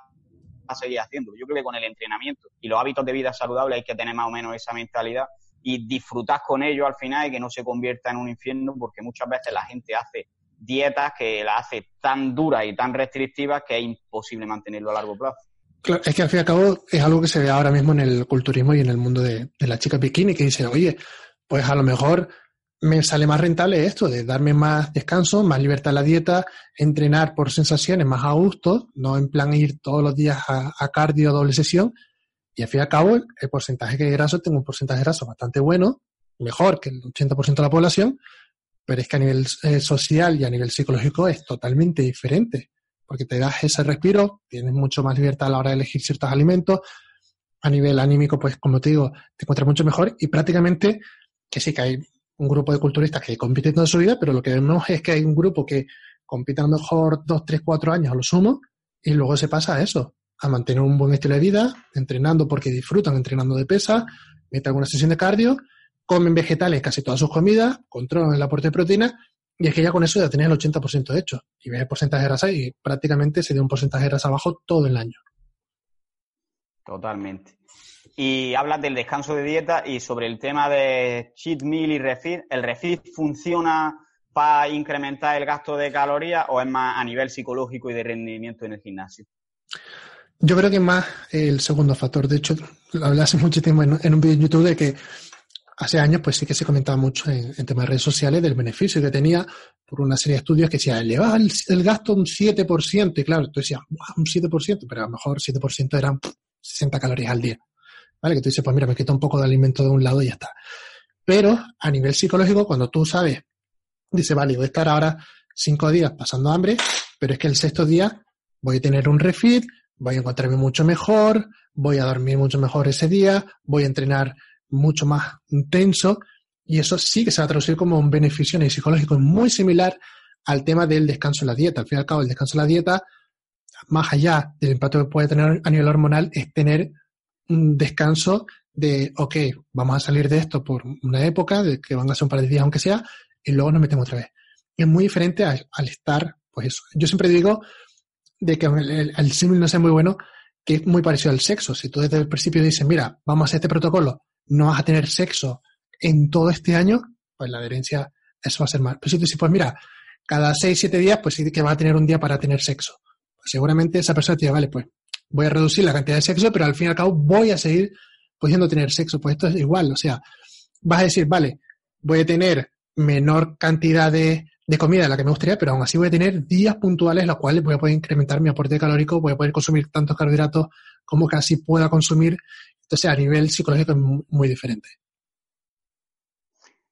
a seguir haciéndolo. Yo creo que con el entrenamiento y los hábitos de vida saludable hay que tener más o menos esa mentalidad y disfrutar con ello al final y que no se convierta en un infierno porque muchas veces la gente hace dietas que la hace tan dura y tan restrictiva que es imposible mantenerlo a largo plazo. Es que al fin y al cabo es algo que se ve ahora mismo en el culturismo y en el mundo de, la chica bikini que dice, oye, pues a lo mejor me sale más rentable esto, de darme más descanso, más libertad en la dieta, entrenar por sensaciones más a gusto, no en plan ir todos los días a, a cardio doble sesión. Y al fin y al cabo, el porcentaje de graso, tengo un porcentaje de graso bastante bueno, mejor que el 80% de la población, pero es que a nivel eh, social y a nivel psicológico es totalmente diferente, porque te das ese respiro, tienes mucho más libertad a la hora de elegir ciertos alimentos, a nivel anímico, pues como te digo, te encuentras mucho mejor y prácticamente que sí que hay un grupo de culturistas que compiten toda su vida, pero lo que vemos es que hay un grupo que compite a lo mejor dos, tres, cuatro años a lo sumo y luego se pasa a eso, a mantener un buen estilo de vida, entrenando porque disfrutan entrenando de pesa, mete alguna sesión de cardio comen vegetales casi todas sus comidas, controlan el aporte de proteína y es que ya con eso ya tenía el 80% hecho. Y ves el porcentaje de grasa y prácticamente se dio un porcentaje de grasa bajo todo el año. Totalmente. Y hablas del descanso de dieta y sobre el tema de cheat meal y refit. ¿El refit funciona para incrementar el gasto de calorías o es más a nivel psicológico y de rendimiento en el gimnasio? Yo creo que es más el segundo factor. De hecho, lo hablé hace mucho tiempo en, en un vídeo en YouTube de que hace años pues sí que se comentaba mucho en, temas de redes sociales del beneficio que tenía por una serie de estudios que decía, elevaba el, gasto un 7%, y claro, tú decías, un 7%, pero a lo mejor 7% eran 60 calorías al día. ¿Vale? Que tú dices, pues mira, me quito un poco de alimento de un lado y ya está. Pero a nivel psicológico, cuando tú sabes, dice, vale, voy a estar ahora cinco días pasando hambre, pero es que el sexto día voy a tener un refit, voy a encontrarme mucho mejor, voy a dormir mucho mejor ese día, voy a entrenar mucho más intenso y eso sí que se va a traducir como un beneficio psicológico muy similar al tema del descanso en la dieta. Al fin y al cabo, el descanso en la dieta, más allá del impacto que puede tener a nivel hormonal, es tener descanso de, ok, vamos a salir de esto por una época, de que van a ser un par de días aunque sea, y luego nos metemos otra vez. Es muy diferente al, estar, pues eso. Yo siempre digo de que el, símil no sea muy bueno, que es muy parecido al sexo. Si tú desde el principio dices, mira, vamos a hacer este protocolo, no vas a tener sexo en todo este año, pues la adherencia, eso va a ser mal. Pero si tú dices, pues mira, cada 6, 7 días, pues sí que vas a tener un día para tener sexo. Pues seguramente esa persona te diga, vale, pues voy a reducir la cantidad de sexo, pero al fin y al cabo voy a seguir pudiendo tener sexo. Pues esto es igual, o sea, vas a decir, vale, voy a tener menor cantidad de, de comida de la que me gustaría, pero aún así voy a tener días puntuales en los cuales voy a poder incrementar mi aporte calórico, voy a poder consumir tantos carbohidratos como casi pueda consumir entonces, a nivel psicológico es muy diferente.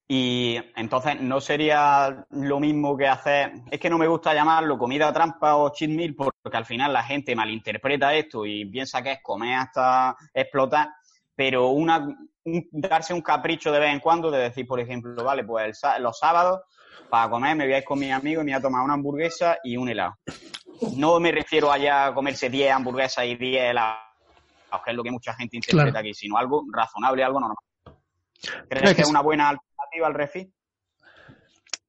Y entonces no sería lo mismo que hacer, es que no me gusta llamarlo comida trampa o cheat meal porque al final la gente malinterpreta esto y piensa que es comer hasta explotar, pero una, darse un capricho de vez en cuando de decir, por ejemplo, vale, pues los sábados para comer me voy a ir con mis amigos y me voy a tomar una hamburguesa y un helado. No me refiero allá a comerse 10 hamburguesas y 10 helados que es lo que mucha gente interpreta aquí, sino algo razonable, algo normal. ¿Crees que, es una buena al refit?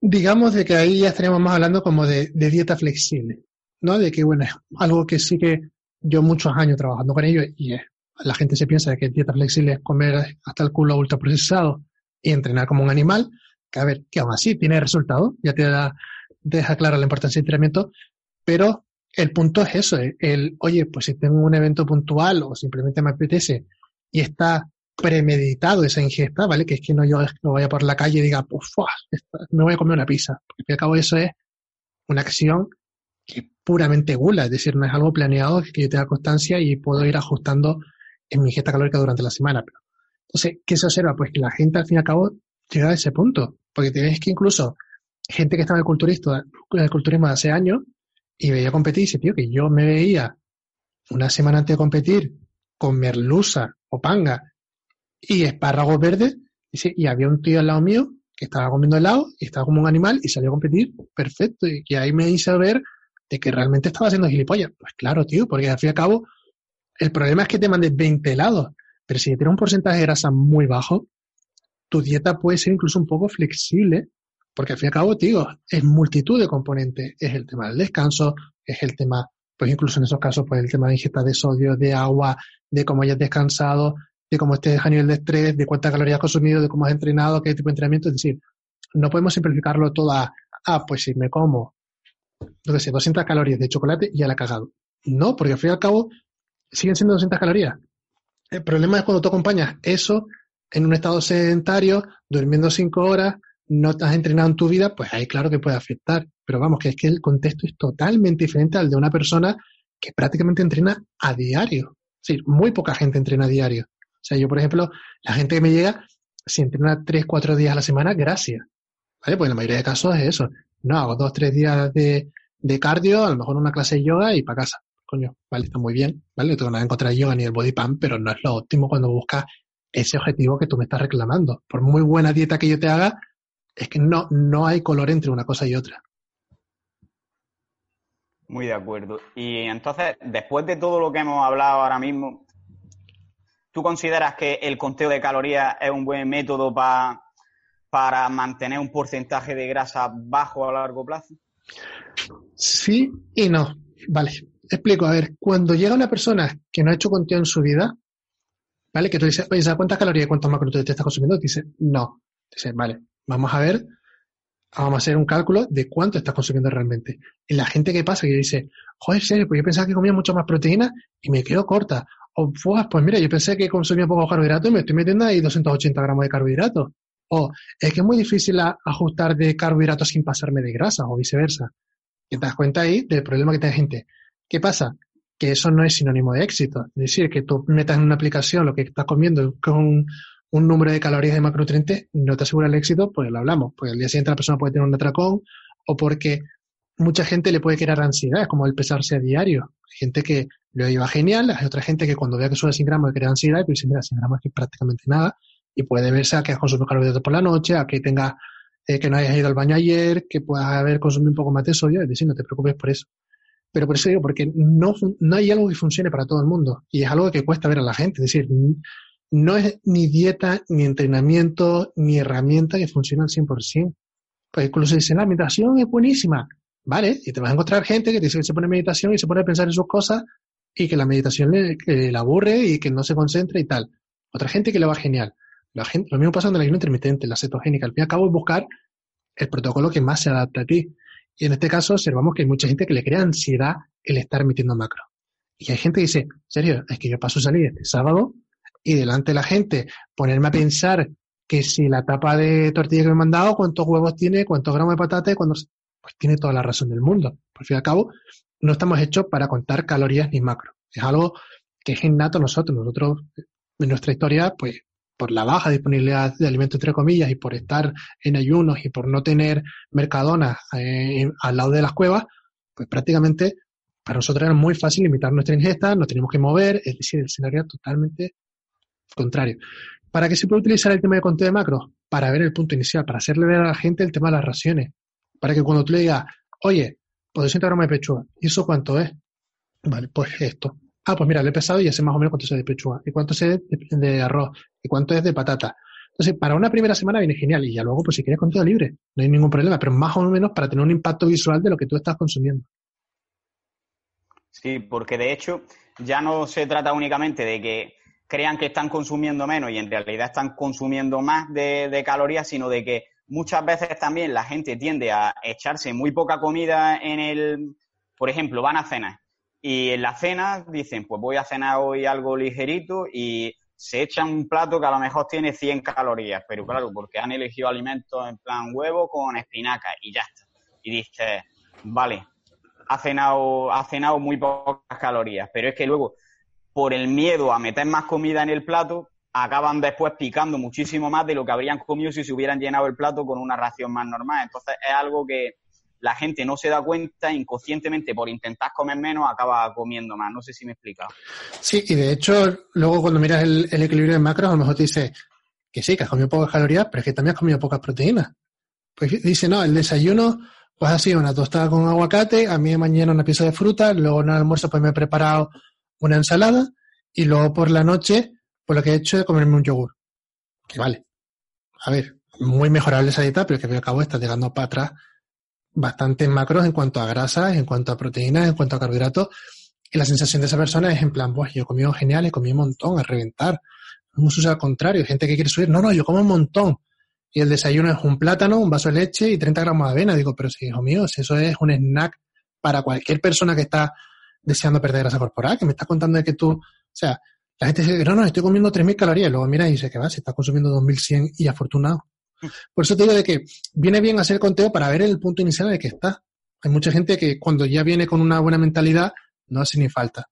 Digamos de que ahí ya estaríamos más hablando como de, dieta flexible, ¿no? De que, bueno, es algo que sí que yo muchos años trabajando con ello y la gente se piensa que dieta flexible es comer hasta el culo ultraprocesado y entrenar como un animal, que a ver, que aún así tiene resultados, ya te deja clara la importancia del entrenamiento, pero el punto es eso, el, oye, pues si tengo un evento puntual o simplemente me apetece y está premeditado esa ingesta, ¿vale? Que es que no yo no vaya por la calle y diga, pues, me voy a comer una pizza. Porque al cabo eso es una acción que puramente gula, es decir, no es algo planeado que yo tenga constancia y puedo ir ajustando en mi ingesta calórica durante la semana. Pero, entonces, ¿qué se observa? Pues que la gente al fin y al cabo llega a ese punto. Porque te ves que incluso gente que estaba en el, culturista, en el culturismo de hace años y veía competir y dice, tío, que yo me veía una semana antes de competir con merluza o panga y espárragos verdes y, había un tío al lado mío que estaba comiendo helado y estaba como un animal y salió a competir perfecto y que ahí me hice ver de que realmente estaba haciendo gilipollas. Pues claro, tío, porque al fin y al cabo el problema es que te mandes 20 helados, pero si tienes un porcentaje de grasa muy bajo, tu dieta puede ser incluso un poco flexible porque al fin y al cabo, digo, es multitud de componentes. Es el tema del descanso, es el tema, pues incluso en esos casos, pues el tema de ingesta de sodio, de agua, de cómo hayas descansado, de cómo estés a nivel de estrés, de cuántas calorías has consumido, de cómo has entrenado, qué tipo de entrenamiento. Es decir, no podemos simplificarlo todo a, ah, pues si me como, no sé, 200 calorías de chocolate y ya la he cagado. No, porque al fin y al cabo siguen siendo 200 calorías. El problema es cuando tú acompañas eso en un estado sedentario, durmiendo 5 horas, no te has entrenado en tu vida, pues ahí claro que puede afectar. Pero vamos, que es que el contexto es totalmente diferente al de una persona que prácticamente entrena a diario. Es decir, muy poca gente entrena a diario. O sea, yo, por ejemplo, la gente que me llega, si entrena tres, cuatro días a la semana, gracias. ¿Vale? Pues en la mayoría de casos es eso. No, hago dos, tres días de, de cardio, a lo mejor una clase de yoga y para casa. Coño, vale, está muy bien, ¿vale? No tengo nada en contra de yoga ni el body pump, pero no es lo óptimo cuando buscas ese objetivo que tú me estás reclamando. Por muy buena dieta que yo te haga, es que no, no hay color entre una cosa y otra. Muy de acuerdo. Y entonces, después de todo lo que hemos hablado ahora mismo, ¿tú consideras que el conteo de calorías es un buen método para mantener un porcentaje de grasa bajo a largo plazo? Sí y no. Vale, explico. A ver, cuando llega una persona que no ha hecho conteo en su vida, ¿vale? Que tú dices, ¿cuántas calorías y cuántos macronutrientes estás consumiendo? Dice, no. Dice, vale, Vamos a ver, vamos a hacer un cálculo de cuánto estás consumiendo realmente. Y la gente que pasa que dice, joder, serio, pues yo pensaba que comía mucho más proteína y me quedo corta. O, pues mira, yo pensé que consumía poco carbohidratos y me estoy metiendo ahí 280 gramos de carbohidratos. O es que es muy difícil ajustar de carbohidratos sin pasarme de grasa o viceversa. Y te das cuenta ahí del problema que tiene gente. ¿Qué pasa? Que eso no es sinónimo de éxito. Es decir, que tú metas en una aplicación lo que estás comiendo con un número de calorías de macronutrientes no te asegura el éxito, pues lo hablamos. Pues el día siguiente la persona puede tener un atracón o porque mucha gente le puede crear ansiedad, es como el pesarse a diario. Gente que lo lleva genial, hay otra gente que cuando vea que sube 100 gramos le crea ansiedad y dice, mira, 100 gramos es prácticamente nada y puede verse a que has consumido carbohidratos por la noche, a que tenga eh, que no hayas ido al baño ayer, que puedas haber consumido un poco más de sodio, es decir, no te preocupes por eso. Pero por eso digo, porque no, no hay algo que funcione para todo el mundo y es algo que cuesta ver a la gente. Es decir, no es ni dieta, ni entrenamiento, ni herramienta que funcione al 100%. Pues incluso dicen, la meditación es buenísima. Vale, y te vas a encontrar gente que dice que se pone meditación y se pone a pensar en sus cosas y que la meditación le, aburre y que no se concentra y tal. Otra gente que le va genial. Lo mismo pasa con el ayuno intermitente, la cetogénica. Al fin y al cabo es buscar el protocolo que más se adapta a ti. Y en este caso observamos que hay mucha gente que le crea ansiedad el estar metiendo macro. Y hay gente que dice, serio, es que yo paso a salir este sábado y delante de la gente ponerme a pensar que si la tapa de tortilla que me han mandado, cuántos huevos tiene, cuántos gramos de patata, cuántos... pues tiene toda la razón del mundo. Por fin y al cabo, no estamos hechos para contar calorías ni macro. Es algo que es innato nosotros. Nosotros, en nuestra historia, pues por la baja disponibilidad de alimentos, entre comillas, y por estar en ayunos y por no tener mercadonas eh, al lado de las cuevas, pues prácticamente para nosotros era muy fácil limitar nuestra ingesta, no teníamos que mover, es decir, el escenario era totalmente contrario. ¿Para qué se puede utilizar el tema de conteo de macros? Para ver el punto inicial, para hacerle ver a la gente el tema de las raciones. Para que cuando tú le digas, oye, pues 200 gramos de pechuga, ¿y eso cuánto es? Vale, pues esto. Ah, pues mira, le he pesado y sé más o menos cuánto es de pechuga, y cuánto es de, arroz, y cuánto es de patata. Entonces, para una primera semana viene genial, y ya luego, pues si quieres conteo libre, no hay ningún problema, pero más o menos para tener un impacto visual de lo que tú estás consumiendo. Sí, porque de hecho ya no se trata únicamente de que crean que están consumiendo menos y en realidad están consumiendo más de, calorías, sino de que muchas veces también la gente tiende a echarse muy poca comida en el, por ejemplo, van a cenar y en la cena dicen, pues voy a cenar hoy algo ligerito y se echan un plato que a lo mejor tiene 100 calorías, pero claro, porque han elegido alimentos en plan huevo con espinaca y ya está. Y dices, vale, ha cenado, ha cenado muy pocas calorías, pero es que luego por el miedo a meter más comida en el plato, acaban después picando muchísimo más de lo que habrían comido si se hubieran llenado el plato con una ración más normal. Entonces es algo que la gente no se da cuenta, inconscientemente por intentar comer menos acaba comiendo más. No sé si me he explicado. Sí, y de hecho, luego cuando miras el, equilibrio de macros, a lo mejor te dice que sí, que has comido pocas calorías, pero es que también has comido pocas proteínas. Pues dice, no, el desayuno, pues ha sido una tostada con aguacate, a mí de mañana una pieza de fruta, luego en el almuerzo pues me he preparado una ensalada y luego por la noche, pues lo que he hecho es comerme un yogur. Que vale. A ver, muy mejorable esa dieta, pero que al cabo está llegando para atrás bastantes macros en cuanto a grasas, en cuanto a proteínas, en cuanto a carbohidratos. Y la sensación de esa persona es en plan, pues yo comido genial, he comido un montón, a reventar. Vamos al contrario, gente que quiere subir, no, no, yo como un montón. Y el desayuno es un plátano, un vaso de leche y 30 gramos de avena. Digo, pero si, hijo mío, si eso es un snack para cualquier persona que está deseando perder grasa corporal, que me está contando de que tú, o sea, la gente dice, no, no, estoy comiendo 3.000 calorías, luego mira y dice que va, si está consumiendo 2.100 y afortunado. Por eso te digo de que viene bien hacer conteo para ver el punto inicial en el que está. Hay mucha gente que cuando ya viene con una buena mentalidad no hace ni falta.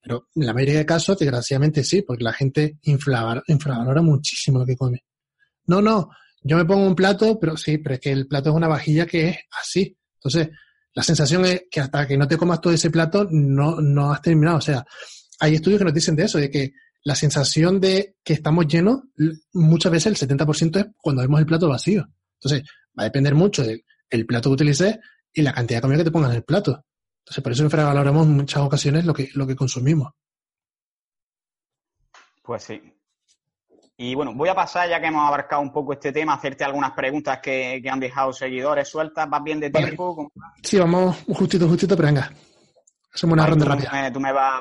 Pero en la mayoría de casos, desgraciadamente sí, porque la gente infravalora muchísimo lo que come. No, no, yo me pongo un plato, pero sí, pero es que el plato es una vajilla que es así. Entonces, la sensación es que hasta que no te comas todo ese plato, no, no has terminado. O sea, hay estudios que nos dicen de eso, de que la sensación de que estamos llenos, muchas veces el 70% es cuando vemos el plato vacío. Entonces, va a depender mucho del plato que utilices y la cantidad de comida que te pongas en el plato. Entonces, por eso infravaloramos en muchas ocasiones lo que, lo que consumimos. Pues sí. Y bueno, voy a pasar, ya que hemos abarcado un poco este tema, a hacerte algunas preguntas que, han dejado seguidores sueltas. ¿Vas bien de tiempo? Sí, vamos justito, justito, pero venga. Hacemos una ronda rápida. tú me vas,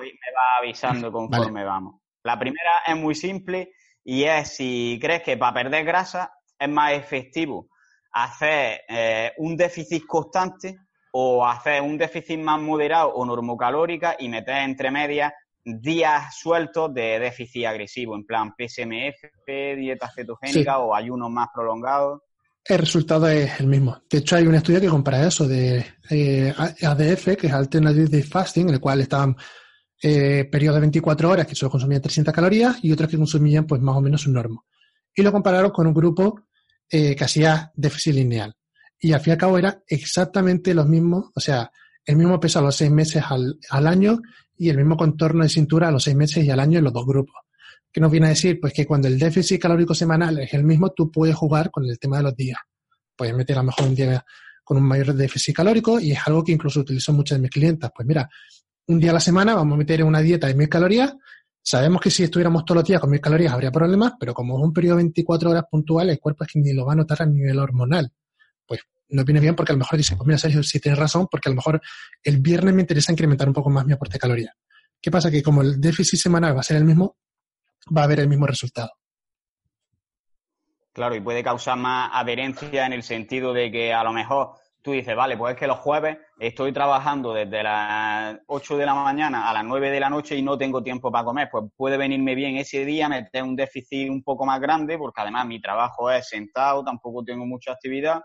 avisando conforme vamos. La primera es muy simple y es si crees que para perder grasa es más efectivo hacer eh, un déficit constante o hacer un déficit más moderado o normocalórica y meter entre medias días sueltos de déficit agresivo, en plan PSMF, dieta cetogénica o ayunos más prolongados. El resultado es el mismo. De hecho, hay un estudio que compara eso de eh, ADF, que es Alternative Fasting, en el cual estaban eh, periodos de 24 horas que solo consumían 300 calorías y otros que consumían pues más o menos un normo. Y lo compararon con un grupo eh, que hacía déficit lineal. Y al fin y al cabo era exactamente los mismos, o sea, el mismo peso a los seis meses al, al año y el mismo contorno de cintura a los seis meses y al año en los dos grupos. ¿Qué nos viene a decir? Pues que cuando el déficit calórico semanal es el mismo, tú puedes jugar con el tema de los días. Puedes meter a lo mejor un día con un mayor déficit calórico y es algo que incluso utilizo muchas de mis clientas. Pues mira, un día a la semana vamos a meter una dieta de mil calorías. Sabemos que si estuviéramos todos los días con mil calorías habría problemas, pero como es un periodo de 24 horas puntual, el cuerpo es que ni lo va a notar a nivel hormonal. Pues no viene bien porque a lo mejor dice, pues mira, Sergio, si tienes razón, porque a lo mejor el viernes me interesa incrementar un poco más mi aporte de calorías. ¿Qué pasa? Que como el déficit semanal va a ser el mismo, va a haber el mismo resultado. Claro, y puede causar más adherencia en el sentido de que a lo mejor tú dices, vale, pues es que los jueves estoy trabajando desde las 8 de la mañana a las 9 de la noche y no tengo tiempo para comer, pues puede venirme bien ese día meter un déficit un poco más grande, porque además mi trabajo es sentado, tampoco tengo mucha actividad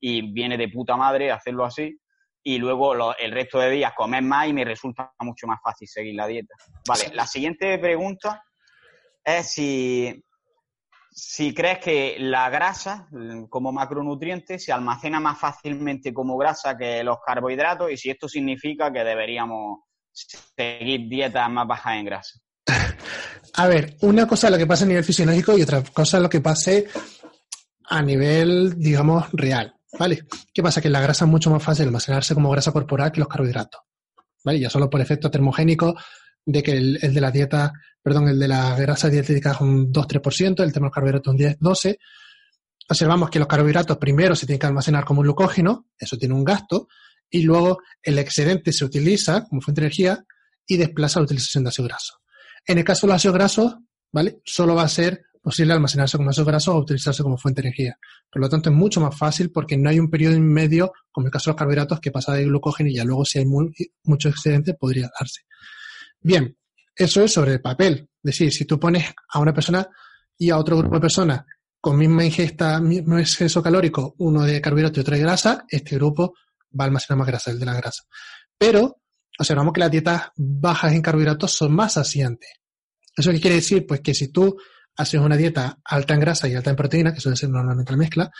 y viene de puta madre hacerlo así. Y luego el resto de días comer más y me resulta mucho más fácil seguir la dieta. Vale, la siguiente pregunta es si si crees que la grasa como macronutriente se almacena más fácilmente como grasa que los carbohidratos y si esto significa que deberíamos seguir dietas más bajas en grasa. <laughs> A ver, una cosa es lo que pasa a nivel fisiológico y otra cosa es lo que pase a nivel, digamos, real. ¿Vale? ¿Qué pasa? Que la grasa es mucho más fácil almacenarse como grasa corporal que los carbohidratos. ¿Vale? Ya solo por efecto termogénico de que el, de la dieta, perdón, el de la grasa dietética es un 2-3%, el de los carbohidratos un 10-12%. Observamos que los carbohidratos primero se tienen que almacenar como glucógeno, eso tiene un gasto, y luego el excedente se utiliza como fuente de energía y desplaza la utilización de ácidos grasos. En el caso de los ácidos grasos, ¿vale? Solo va a ser posible almacenarse como ácidos grasos o utilizarse como fuente de energía. Por lo tanto, es mucho más fácil porque no hay un periodo en medio, como el caso de los carbohidratos, que pasa de glucógeno y ya luego si hay mucho excedente podría darse. Bien, eso es sobre el papel. Es decir, si tú pones a una persona y a otro grupo de personas con misma ingesta, mismo exceso calórico, uno de carbohidratos y otro de grasa, este grupo va a almacenar más grasa, el de la grasa. Pero observamos que las dietas bajas en carbohidratos son más saciantes. ¿Eso qué quiere decir? Pues que si tú haces una dieta alta en grasa y alta en proteína, que suele ser normalmente la mezcla,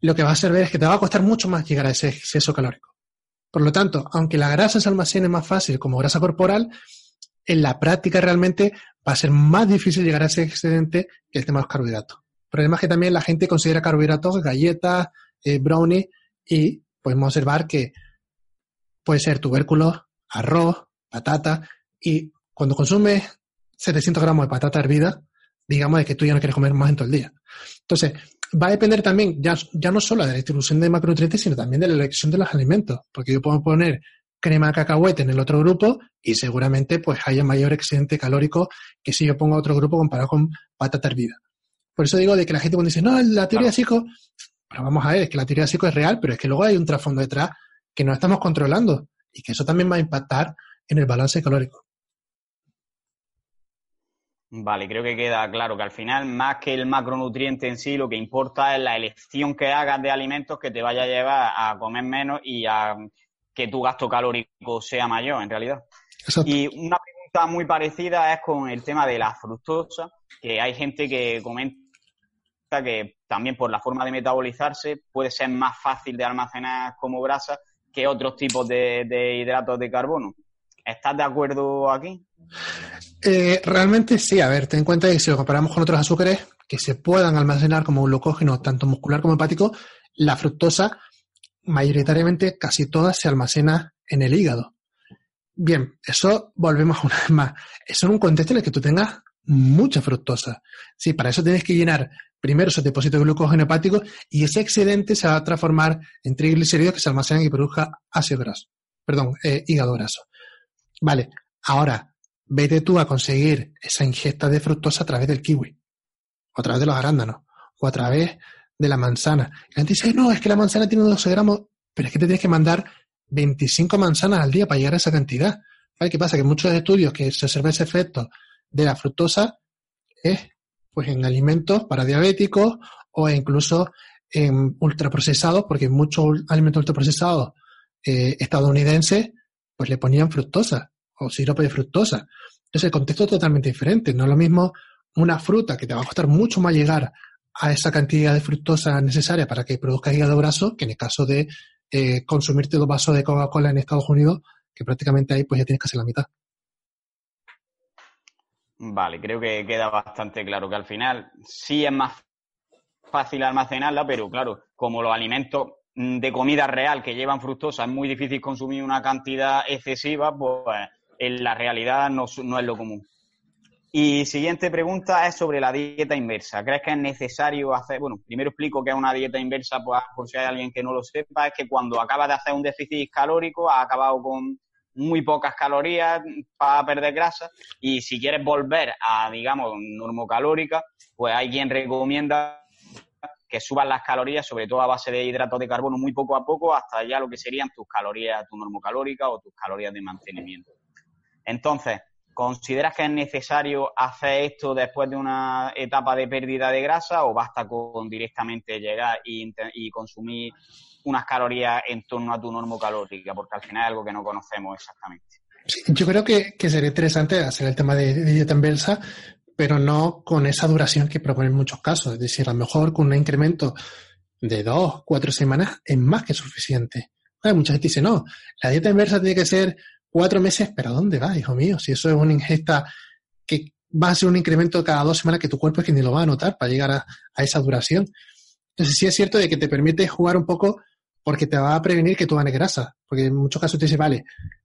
lo que va a hacer ver es que te va a costar mucho más llegar a ese exceso calórico. Por lo tanto, aunque la grasa se almacene más fácil como grasa corporal, en la práctica realmente va a ser más difícil llegar a ese excedente que el tema de los carbohidratos. Problema es que también la gente considera carbohidratos galletas, eh, brownie y podemos observar que puede ser tubérculos, arroz, patata y cuando consumes 700 gramos de patata hervida, digamos de que tú ya no quieres comer más en todo el día. Entonces, va a depender también ya, ya no solo de la distribución de macronutrientes, sino también de la elección de los alimentos, porque yo puedo poner crema de cacahuete en el otro grupo y seguramente pues haya mayor excedente calórico que si yo pongo otro grupo comparado con patata hervida. Por eso digo de que la gente cuando dice, no, la teoría psico, pero vamos a ver, es que la teoría psico es real, pero es que luego hay un trasfondo detrás que no estamos controlando y que eso también va a impactar en el balance calórico. Vale, creo que queda claro que al final, más que el macronutriente en sí, lo que importa es la elección que hagas de alimentos que te vaya a llevar a comer menos y a que tu gasto calórico sea mayor, en realidad. Y una pregunta muy parecida es con el tema de la fructosa, que hay gente que comenta que también por la forma de metabolizarse puede ser más fácil de almacenar como grasa que otros tipos de, hidratos de carbono. ¿Estás de acuerdo aquí? Eh, realmente sí, a ver, ten en cuenta que si lo comparamos con otros azúcares que se puedan almacenar como glucógeno tanto muscular como hepático, la fructosa mayoritariamente casi todas se almacena en el hígado. Bien, eso volvemos <laughs> una vez más. Eso en un contexto en el que tú tengas mucha fructosa. Sí, para eso tienes que llenar primero esos depósitos de glucógeno hepático y ese excedente se va a transformar en triglicéridos que se almacenan y produzca ácido graso. Perdón, eh, hígado graso. Vale, ahora vete tú a conseguir esa ingesta de fructosa a través del kiwi, o a través de los arándanos, o a través de la manzana. Y la dice, no, es que la manzana tiene 12 gramos, pero es que te tienes que mandar 25 manzanas al día para llegar a esa cantidad. ¿Qué pasa? Que muchos estudios que se observa ese efecto de la fructosa es pues en alimentos para diabéticos o incluso en ultraprocesados, porque muchos alimentos ultraprocesados eh, estadounidenses pues le ponían fructosa o sirope de fructosa. Entonces el contexto es totalmente diferente. No es lo mismo una fruta que te va a costar mucho más llegar a esa cantidad de fructosa necesaria para que produzca hígado graso, que en el caso de eh, consumirte dos vasos de Coca-Cola en Estados Unidos, que prácticamente ahí pues ya tienes hacer la mitad. Vale, creo que queda bastante claro que al final sí es más fácil almacenarla, pero claro, como los alimentos de comida real que llevan fructosa es muy difícil consumir una cantidad excesiva, pues en la realidad no, no es lo común. Y siguiente pregunta es sobre la dieta inversa. ¿Crees que es necesario hacer, bueno, primero explico qué es una dieta inversa, pues, por si hay alguien que no lo sepa, es que cuando acabas de hacer un déficit calórico, has acabado con muy pocas calorías para perder grasa y si quieres volver a, digamos, normocalórica, pues hay quien recomienda que suban las calorías, sobre todo a base de hidratos de carbono, muy poco a poco, hasta ya lo que serían tus calorías, tu normocalórica o tus calorías de mantenimiento. Entonces, ¿Consideras que es necesario hacer esto después de una etapa de pérdida de grasa o basta con directamente llegar y, consumir unas calorías en torno a tu normo calórica? Porque al final es algo que no conocemos exactamente. yo creo que, sería interesante hacer el tema de, dieta inversa, pero no con esa duración que proponen muchos casos. Es decir, a lo mejor con un incremento de dos, cuatro semanas es más que suficiente. Hay mucha gente dice, no, la dieta inversa tiene que ser cuatro meses, pero ¿dónde va, hijo mío? Si eso es una ingesta que va a ser un incremento cada dos semanas que tu cuerpo es que ni lo va a notar para llegar a, esa duración. Entonces sí es cierto de que te permite jugar un poco porque te va a prevenir que tú ganes grasa. Porque en muchos casos te dice, vale,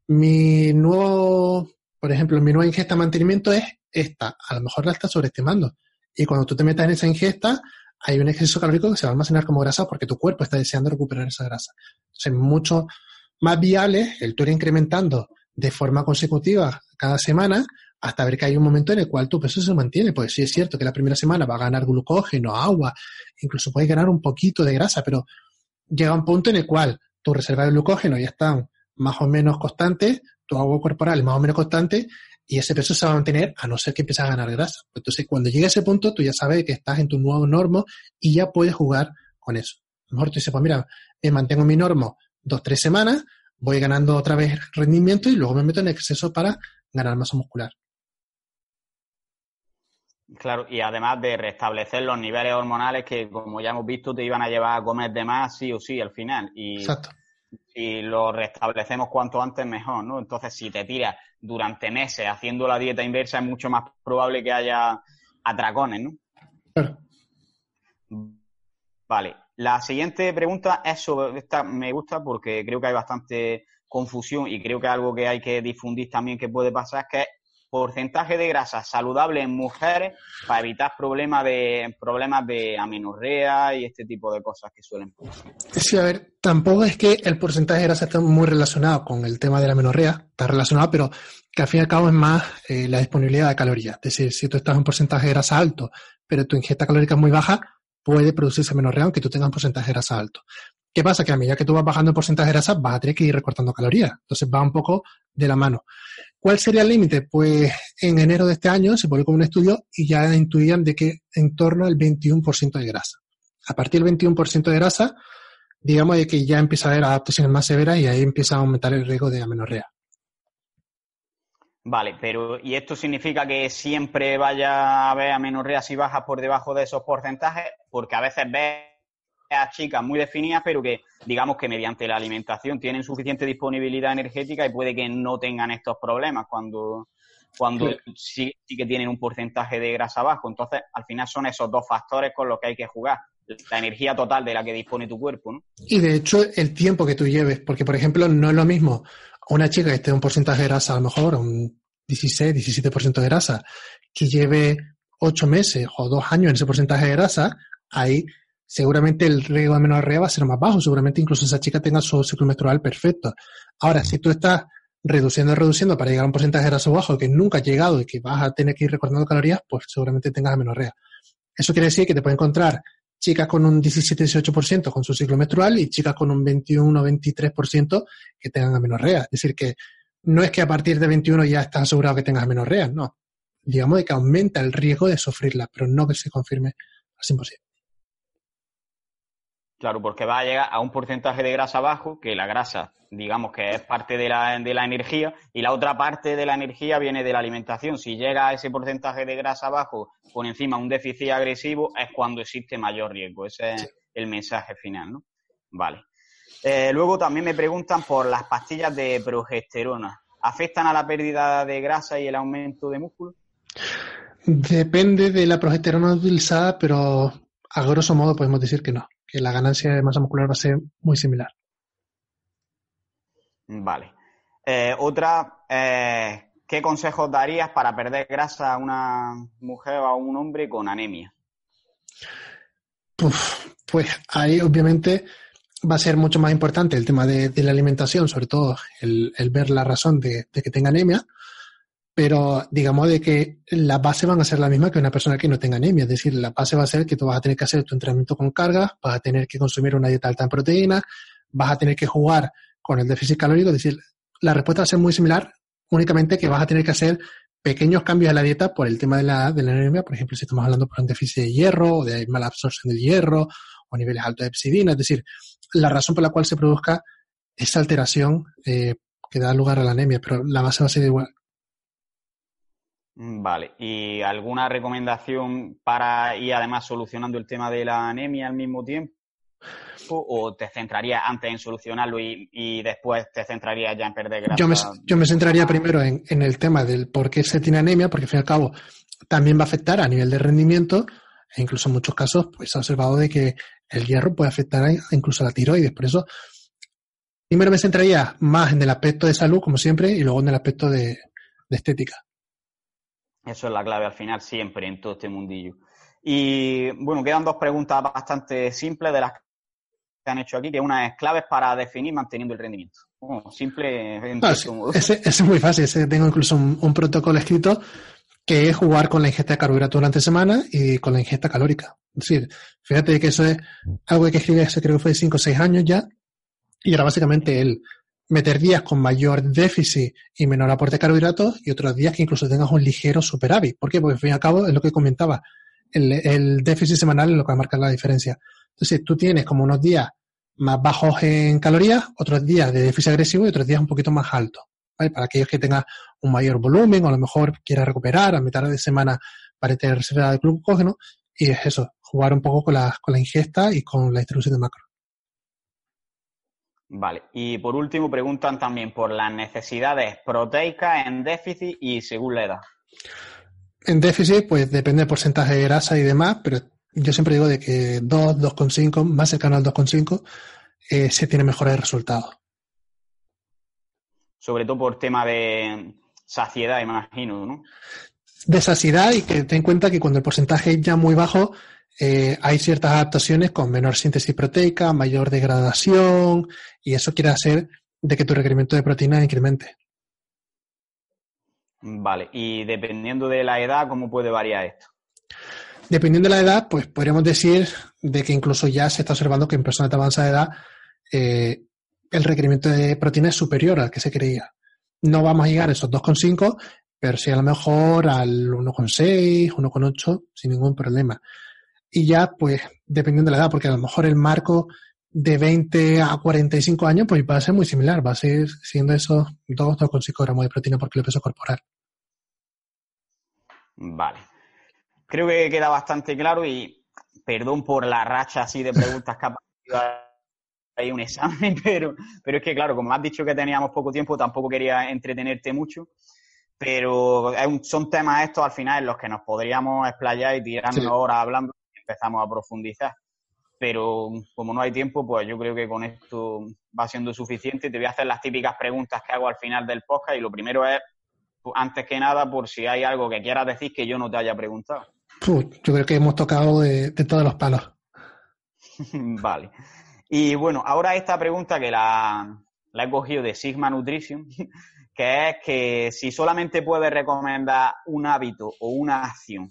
mi nuevo, por ejemplo, mi nueva ingesta de mantenimiento es esta. A lo mejor la estás sobreestimando. Y cuando tú te metas en esa ingesta, hay un exceso calórico que se va a almacenar como grasa porque tu cuerpo está deseando recuperar esa grasa. Entonces, mucho más viable el tú ir incrementando de forma consecutiva cada semana hasta ver que hay un momento en el cual tu peso se mantiene. Pues sí es cierto que la primera semana va a ganar glucógeno, agua, incluso puedes ganar un poquito de grasa, pero llega un punto en el cual tu reserva de glucógeno ya están más o menos constantes, tu agua corporal es más o menos constante y ese peso se va a mantener a no ser que empieces a ganar grasa. Entonces, cuando llegue a ese punto, tú ya sabes que estás en tu nuevo normo y ya puedes jugar con eso. A lo mejor tú dices, pues mira, me mantengo mi normo dos, tres semanas, voy ganando otra vez rendimiento y luego me meto en exceso para ganar masa muscular. Claro, y además de restablecer los niveles hormonales que, como ya hemos visto, te iban a llevar a comer de más sí o sí al final. Y Exacto. Si lo restablecemos cuanto antes mejor, ¿no? Entonces, si te tiras durante meses haciendo la dieta inversa, es mucho más probable que haya atracones, ¿no? Claro. Vale. La siguiente pregunta es sobre esta, me gusta porque creo que hay bastante confusión y creo que algo que hay que difundir también que puede pasar es que porcentaje de grasa saludable en mujeres para evitar problemas de problemas de amenorrea y este tipo de cosas que suelen pasar. Sí, a ver, tampoco es que el porcentaje de grasa esté muy relacionado con el tema de la amenorrea, está relacionado, pero que al fin y al cabo es más eh, la disponibilidad de calorías. Es decir, si tú estás en un porcentaje de grasa alto, pero tu ingesta calórica es muy baja, puede producirse amenorrea aunque tú tengas un porcentaje de grasa alto. ¿Qué pasa? Que a medida que tú vas bajando el porcentaje de grasa, vas a tener que ir recortando calorías. Entonces va un poco de la mano. ¿Cuál sería el límite? Pues en enero de este año se publicó un estudio y ya intuían de que en torno al 21% de grasa. A partir del 21% de grasa, digamos de que ya empieza a haber adaptaciones más severas y ahí empieza a aumentar el riesgo de amenorrea. Vale, pero ¿y esto significa que siempre vaya a haber amenorreas si bajas por debajo de esos porcentajes? Porque a veces ves a chicas muy definidas, pero que digamos que mediante la alimentación tienen suficiente disponibilidad energética y puede que no tengan estos problemas cuando, cuando sí. sí, que tienen un porcentaje de grasa bajo. Entonces, al final son esos dos factores con los que hay que jugar. La energía total de la que dispone tu cuerpo, ¿no? Y de hecho, el tiempo que tú lleves, porque por ejemplo, no es lo mismo una chica que esté en un porcentaje de grasa, a lo mejor un 16, 17% de grasa, que lleve 8 meses o 2 años en ese porcentaje de grasa, ahí seguramente el riesgo de menorrea va a ser más bajo, seguramente incluso esa chica tenga su ciclo menstrual perfecto. Ahora, si tú estás reduciendo, reduciendo para llegar a un porcentaje de grasa bajo que nunca has llegado y que vas a tener que ir recortando calorías, pues seguramente tengas menorrea. Eso quiere decir que te puede encontrar chicas con un 17-18% con su ciclo menstrual y chicas con un 21-23% que tengan amenorrea. Es decir, que no es que a partir de 21 ya estás asegurado que tengas amenorrea, no. Digamos que aumenta el riesgo de sufrirla, pero no que se confirme al 100%. Claro, porque va a llegar a un porcentaje de grasa bajo, que la grasa, digamos que es parte de la, de la energía, y la otra parte de la energía viene de la alimentación. Si llega a ese porcentaje de grasa bajo por encima un déficit agresivo, es cuando existe mayor riesgo. Ese es el mensaje final, ¿no? Vale. Eh, luego también me preguntan por las pastillas de progesterona. ¿Afectan a la pérdida de grasa y el aumento de músculo? Depende de la progesterona utilizada, pero a grosso modo podemos decir que no que la ganancia de masa muscular va a ser muy similar. Vale. Eh, otra, eh, ¿qué consejos darías para perder grasa a una mujer o a un hombre con anemia? Uf, pues ahí obviamente va a ser mucho más importante el tema de, de la alimentación, sobre todo el, el ver la razón de, de, que tenga anemia, pero digamos de que la base van a ser la misma que una persona que no tenga anemia, es decir, la base va a ser que tú vas a tener que hacer tu entrenamiento con cargas, vas a tener que consumir una dieta alta en proteínas, vas a tener que jugar con el déficit calórico, es decir, la respuesta va a ser muy similar, únicamente que vas a tener que hacer pequeños cambios en la dieta por el tema de la, de la anemia, por ejemplo, si estamos hablando por un déficit de hierro o de mala absorción del hierro o niveles altos de epsidina, es decir, la razón por la cual se produzca esa alteración eh, que da lugar a la anemia, pero la base va a ser igual. Vale, ¿y alguna recomendación para ir además solucionando el tema de la anemia al mismo tiempo? ¿O te centrarías antes en solucionarlo y, y después te centrarías ya en perder grasa? Yo me, yo me centraría primero en, en, el tema del por qué se tiene anemia, porque al fin y al cabo también va a afectar a nivel de rendimiento e incluso en muchos casos pues se ha observado de que el hierro puede afectar a, incluso a la tiroides. Por eso, primero me centraría más en el aspecto de salud, como siempre, y luego en el aspecto de, de estética. Eso es la clave al final siempre en todo este mundillo. Y bueno, quedan dos preguntas bastante simples de las que han hecho aquí, que una es claves para definir manteniendo el rendimiento. simple. ese, es muy fácil. tengo incluso un, protocolo escrito que es jugar con la ingesta de carbohidratos durante semana y con la ingesta calórica. Es decir, fíjate que eso es algo que escribí hace creo que fue 5 o 6 años ya. Y era básicamente el meter días con mayor déficit y menor aporte de carbohidratos y otros días que incluso tengas un ligero superávit. ¿Por qué? Porque al fin y al cabo es lo que comentaba. El, el déficit semanal es lo que va a marcar la diferencia. Entonces tú tienes como unos días más bajos en calorías, otros días de déficit agresivo y otros días un poquito más altos. Para aquellos que tengan un mayor volumen o a lo mejor quiera recuperar a mitad de semana para tener reserva de glucógeno. Y es eso, jugar un poco con la, con la ingesta y con la distribución de macro. Vale, y por último preguntan también por las necesidades proteicas en déficit y según la edad. En déficit, pues depende del porcentaje de grasa y demás, pero yo siempre digo de que 2, 2,5, más cercano al 2,5, eh, se tiene mejores resultados. Sobre todo por tema de saciedad, imagino, ¿no? De saciedad y que ten en cuenta que cuando el porcentaje es ya muy bajo, eh, hay ciertas adaptaciones con menor síntesis proteica, mayor degradación, y eso quiere hacer de que tu requerimiento de proteína incremente. Vale, y dependiendo de la edad, ¿cómo puede variar esto? Dependiendo de la edad, pues podríamos decir de que incluso ya se está observando que en personas de avanzada edad eh, el requerimiento de proteína es superior al que se creía. No vamos a llegar a esos 2,5, pero sí a lo mejor al 1,6, 1,8 sin ningún problema. Y ya, pues, dependiendo de la edad, porque a lo mejor el marco de 20 a 45 años, pues va a ser muy similar, va a ser siendo esos 2, 2,5 gramos de proteína por kilo peso corporal. Vale creo que queda bastante claro y perdón por la racha así de preguntas que ha ahí un examen, <laughs> pero, pero es que claro, como has dicho que teníamos poco tiempo, tampoco quería entretenerte mucho, pero son temas estos al final en los que nos podríamos explayar y tirarnos horas hablando empezamos a profundizar. Pero como no hay tiempo, pues yo creo que con esto va siendo suficiente. Te voy a hacer las típicas preguntas que hago al final del podcast y lo primero es, antes que nada, por si hay algo que quieras decir que yo no te haya preguntado yo creo que hemos tocado de, todos los palos. <laughs> vale. Y bueno, ahora esta pregunta que la, he cogido de Sigma Nutrition, <laughs> que es que si solamente puedes recomendar un hábito o una acción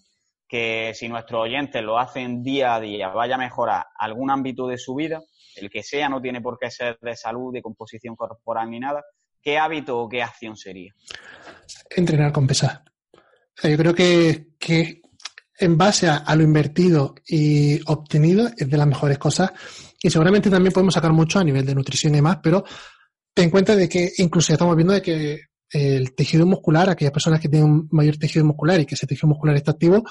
que si nuestros oyentes lo hacen día a día vaya a mejorar algún ámbito de su vida, el que sea, no tiene por qué ser de salud, de composición corporal ni nada, ¿qué hábito o qué acción sería? Entrenar con pesas. yo creo que, que en base a, lo invertido y obtenido es de las mejores cosas y seguramente también podemos sacar mucho a nivel de nutrición y demás, pero ten en cuenta de que incluso estamos viendo de que el tejido muscular, aquellas personas que tienen un mayor tejido muscular y que ese tejido muscular está activo,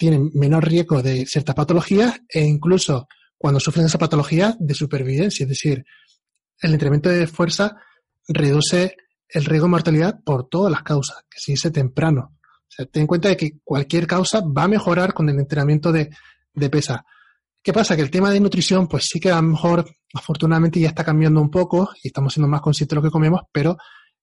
tienen menor riesgo de ciertas patologías e incluso cuando sufren esa patología de supervivencia. Es decir, el entrenamiento de fuerza reduce el riesgo de mortalidad por todas las causas, que se dice temprano. O sea, ten en cuenta de que cualquier causa va a mejorar con el entrenamiento de, pesa. ¿Qué pasa? Que el tema de nutrición, pues sí que a lo mejor, afortunadamente, ya está cambiando un poco y estamos siendo más conscientes de lo que comemos, pero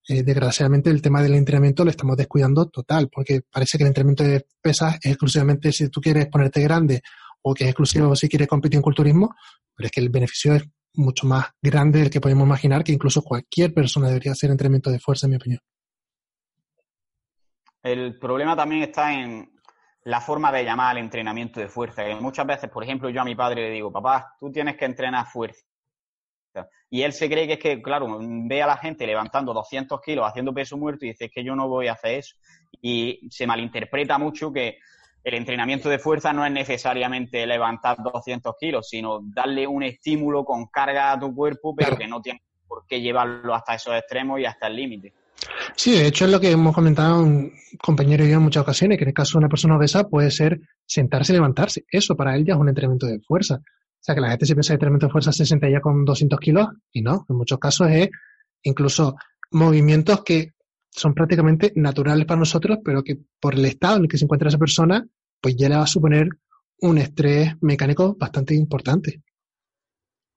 eh, desgraciadamente el tema del entrenamiento lo estamos descuidando total, porque parece que el entrenamiento de pesas es exclusivamente si tú quieres ponerte grande o que es exclusivo si quieres competir en culturismo, pero es que el beneficio es mucho más grande del que podemos imaginar, que incluso cualquier persona debería hacer entrenamiento de fuerza, en mi opinión. El problema también está en la forma de llamar al entrenamiento de fuerza. muchas veces, por ejemplo, yo a mi padre le digo, papá, tú tienes que entrenar fuerza. Y él se cree que es que, claro, ve a la gente levantando 200 kilos haciendo peso muerto y dice, que yo no voy a hacer eso. Y se malinterpreta mucho que el entrenamiento de fuerza no es necesariamente levantar 200 kilos, sino darle un estímulo con carga a tu cuerpo, pero que no tiene por qué llevarlo hasta esos extremos y hasta el límite. Sí, de hecho es lo que hemos comentado un compañero y yo en muchas ocasiones, que en el caso de una persona obesa puede ser sentarse y levantarse. Eso para él ya es un entrenamiento de fuerza. Sea, que la gente se piensa que de fuerza se sienta ya con 200 kilos y no, en muchos casos es incluso movimientos que son prácticamente naturales para nosotros, pero que por el estado en el que se encuentra esa persona, pues ya le va a suponer un estrés mecánico bastante importante.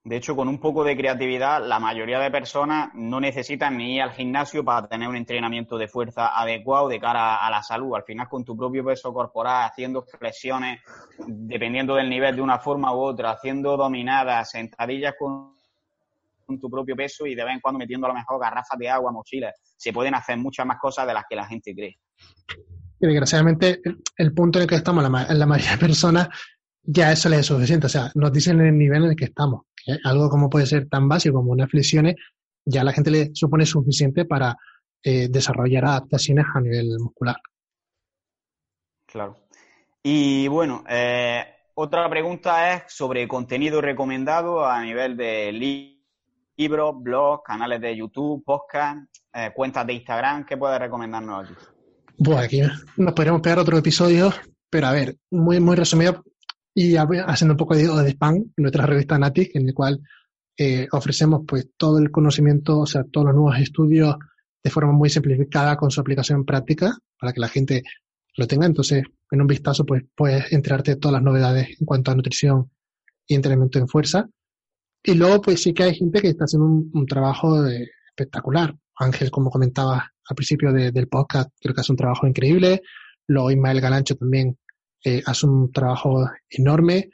De hecho, con un poco de creatividad, la mayoría de personas no necesitan ni ir al gimnasio para tener un entrenamiento de fuerza adecuado de cara a la salud. Al final, con tu propio peso corporal, haciendo flexiones, dependiendo del nivel de una forma u otra, haciendo dominadas, sentadillas con tu propio peso y de vez en cuando metiendo a lo mejor garrafas de agua, mochilas. Se pueden hacer muchas más cosas de las que la gente cree. Desgraciadamente, el, punto en el que estamos, la, la mayoría de personas, ya eso les es suficiente. O sea, nos dicen el nivel en el que estamos. Algo como puede ser tan básico como unas flexiones, ya a la gente le supone suficiente para eh, desarrollar adaptaciones a nivel muscular. Claro. Y bueno, eh, otra pregunta es sobre contenido recomendado a nivel de libros, blogs, canales de YouTube, podcast, eh, cuentas de Instagram. ¿Qué puedes recomendarnos aquí? Bueno, aquí nos podríamos pegar otro episodio, pero a ver, muy, muy resumido y haciendo un poco de, de spam, nuestra revista Natic, en el cual eh, ofrecemos pues todo el conocimiento, o sea, todos los nuevos estudios de forma muy simplificada con su aplicación práctica para que la gente lo tenga. Entonces, en un vistazo, pues puedes enterarte de todas las novedades en cuanto a nutrición y entrenamiento en fuerza. Y luego, pues sí que hay gente que está haciendo un, trabajo espectacular. Ángel, como comentaba al principio del podcast, creo que hace un trabajo increíble. Luego Ismael Galancho también eh, hace un trabajo enorme.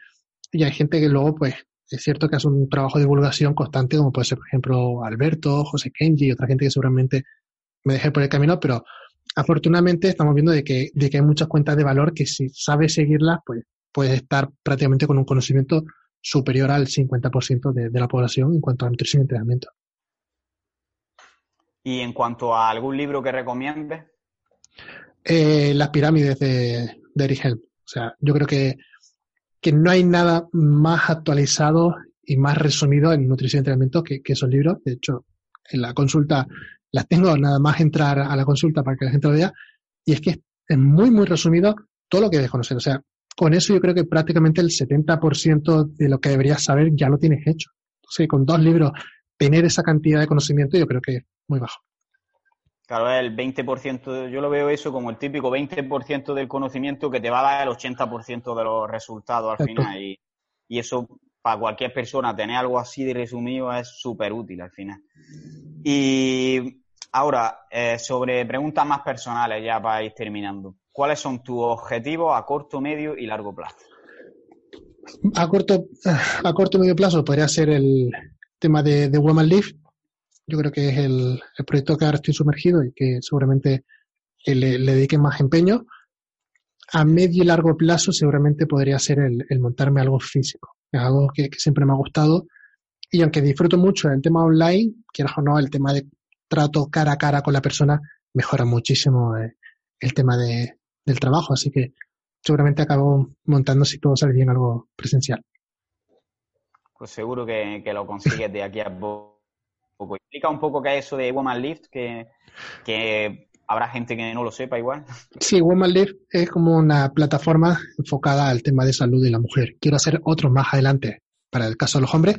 Y hay gente que luego, pues, es cierto que hace un trabajo de divulgación constante, como puede ser, por ejemplo, Alberto, José Kenji y otra gente que seguramente me deje por el camino, pero afortunadamente estamos viendo de que, de que hay muchas cuentas de valor que si sabes seguirlas, pues puedes estar prácticamente con un conocimiento superior al 50% de, de la población en cuanto a nutrición y entrenamiento. ¿Y en cuanto a algún libro que recomiendes? Eh, las pirámides de, de Eric Helm. O sea, yo creo que, que no hay nada más actualizado y más resumido en nutrición y entrenamiento que, esos libros. De hecho, en la consulta las tengo nada más entrar a la consulta para que la gente lo vea. Y es que es muy, muy resumido todo lo que debes conocer. O sea, con eso yo creo que prácticamente el 70% de lo que deberías saber ya lo tienes hecho. Entonces, con dos libros, tener esa cantidad de conocimiento yo creo que es muy bajo. Claro, el 20%, yo lo veo eso como el típico 20% del conocimiento que te va a dar el 80% de los resultados al final. Y, y, eso, para cualquier persona, tener algo así de resumido es súper útil al final. Y ahora, eh, sobre preguntas más personales, ya para ir terminando. ¿Cuáles son tus objetivos a corto, medio y largo plazo? A corto, a corto medio plazo podría ser el tema de, de Woman Live. Yo creo que es el, proyecto que ahora estoy sumergido y que seguramente le, dedique más empeño. A medio y largo plazo seguramente podría ser el, montarme algo físico. Es algo que, siempre me ha gustado y aunque disfruto mucho del tema online, quieras o no, el tema de trato cara a cara con la persona mejora muchísimo eh, el tema de, del trabajo. Así que seguramente acabo montando si todo sale bien algo presencial. Pues seguro que, lo consigues de aquí a poco. Explica un poco qué es eso de Woman Lift, que, habrá gente que no lo sepa igual. Sí, Woman Lift es como una plataforma enfocada al tema de salud de la mujer. Quiero hacer otro más adelante para el caso de los hombres,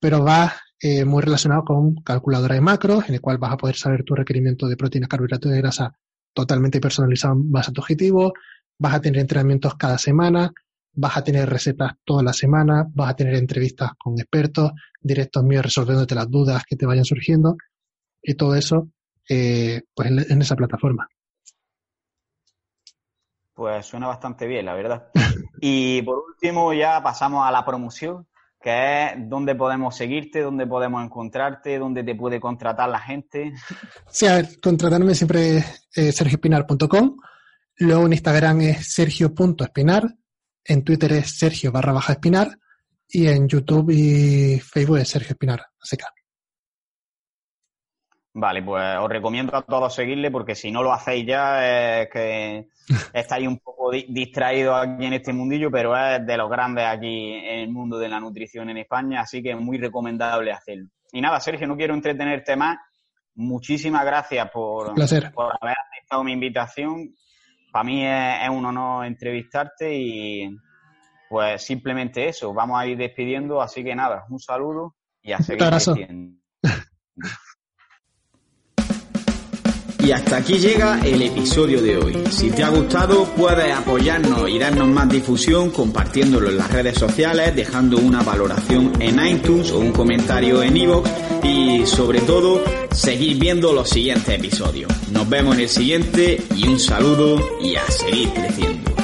pero va eh, muy relacionado con calculadora de macros, en el cual vas a poder saber tu requerimiento de proteínas, carbohidratos y grasa totalmente personalizado en base a tu objetivo, vas a tener entrenamientos cada semana, vas a tener recetas toda la semana, vas a tener entrevistas con expertos, directos míos resolviéndote las dudas que te vayan surgiendo y todo eso eh, pues en, en, esa plataforma. Pues suena bastante bien, la verdad. y por último ya pasamos a la promoción que es dónde podemos seguirte, dónde podemos encontrarte, dónde te puede contratar la gente. Sí, a ver, contratarme siempre es sergioespinar.com, luego en Instagram es sergio.espinar, en Twitter es sergio barra baja espinar y en YouTube y Facebook es Sergio Espinar, así que Vale, pues os recomiendo a todos seguirle porque si no lo hacéis ya es que <laughs> estáis un poco distraídos aquí en este mundillo, pero es de los grandes aquí en el mundo de la nutrición en España, así que es muy recomendable hacerlo. Y nada, Sergio, no quiero entretenerte más. Muchísimas gracias por, por haber aceptado mi invitación. Para mí es, un honor entrevistarte y pues simplemente eso. Vamos a ir despidiendo, así que nada, un saludo y a seguir. <laughs> Y hasta aquí llega el episodio de hoy. Si te ha gustado, puedes apoyarnos y darnos más difusión compartiéndolo en las redes sociales, dejando una valoración en iTunes o un comentario en iVoox y sobre todo, seguir viendo los siguientes episodios. Nos vemos en el siguiente y un saludo y a seguir creciendo.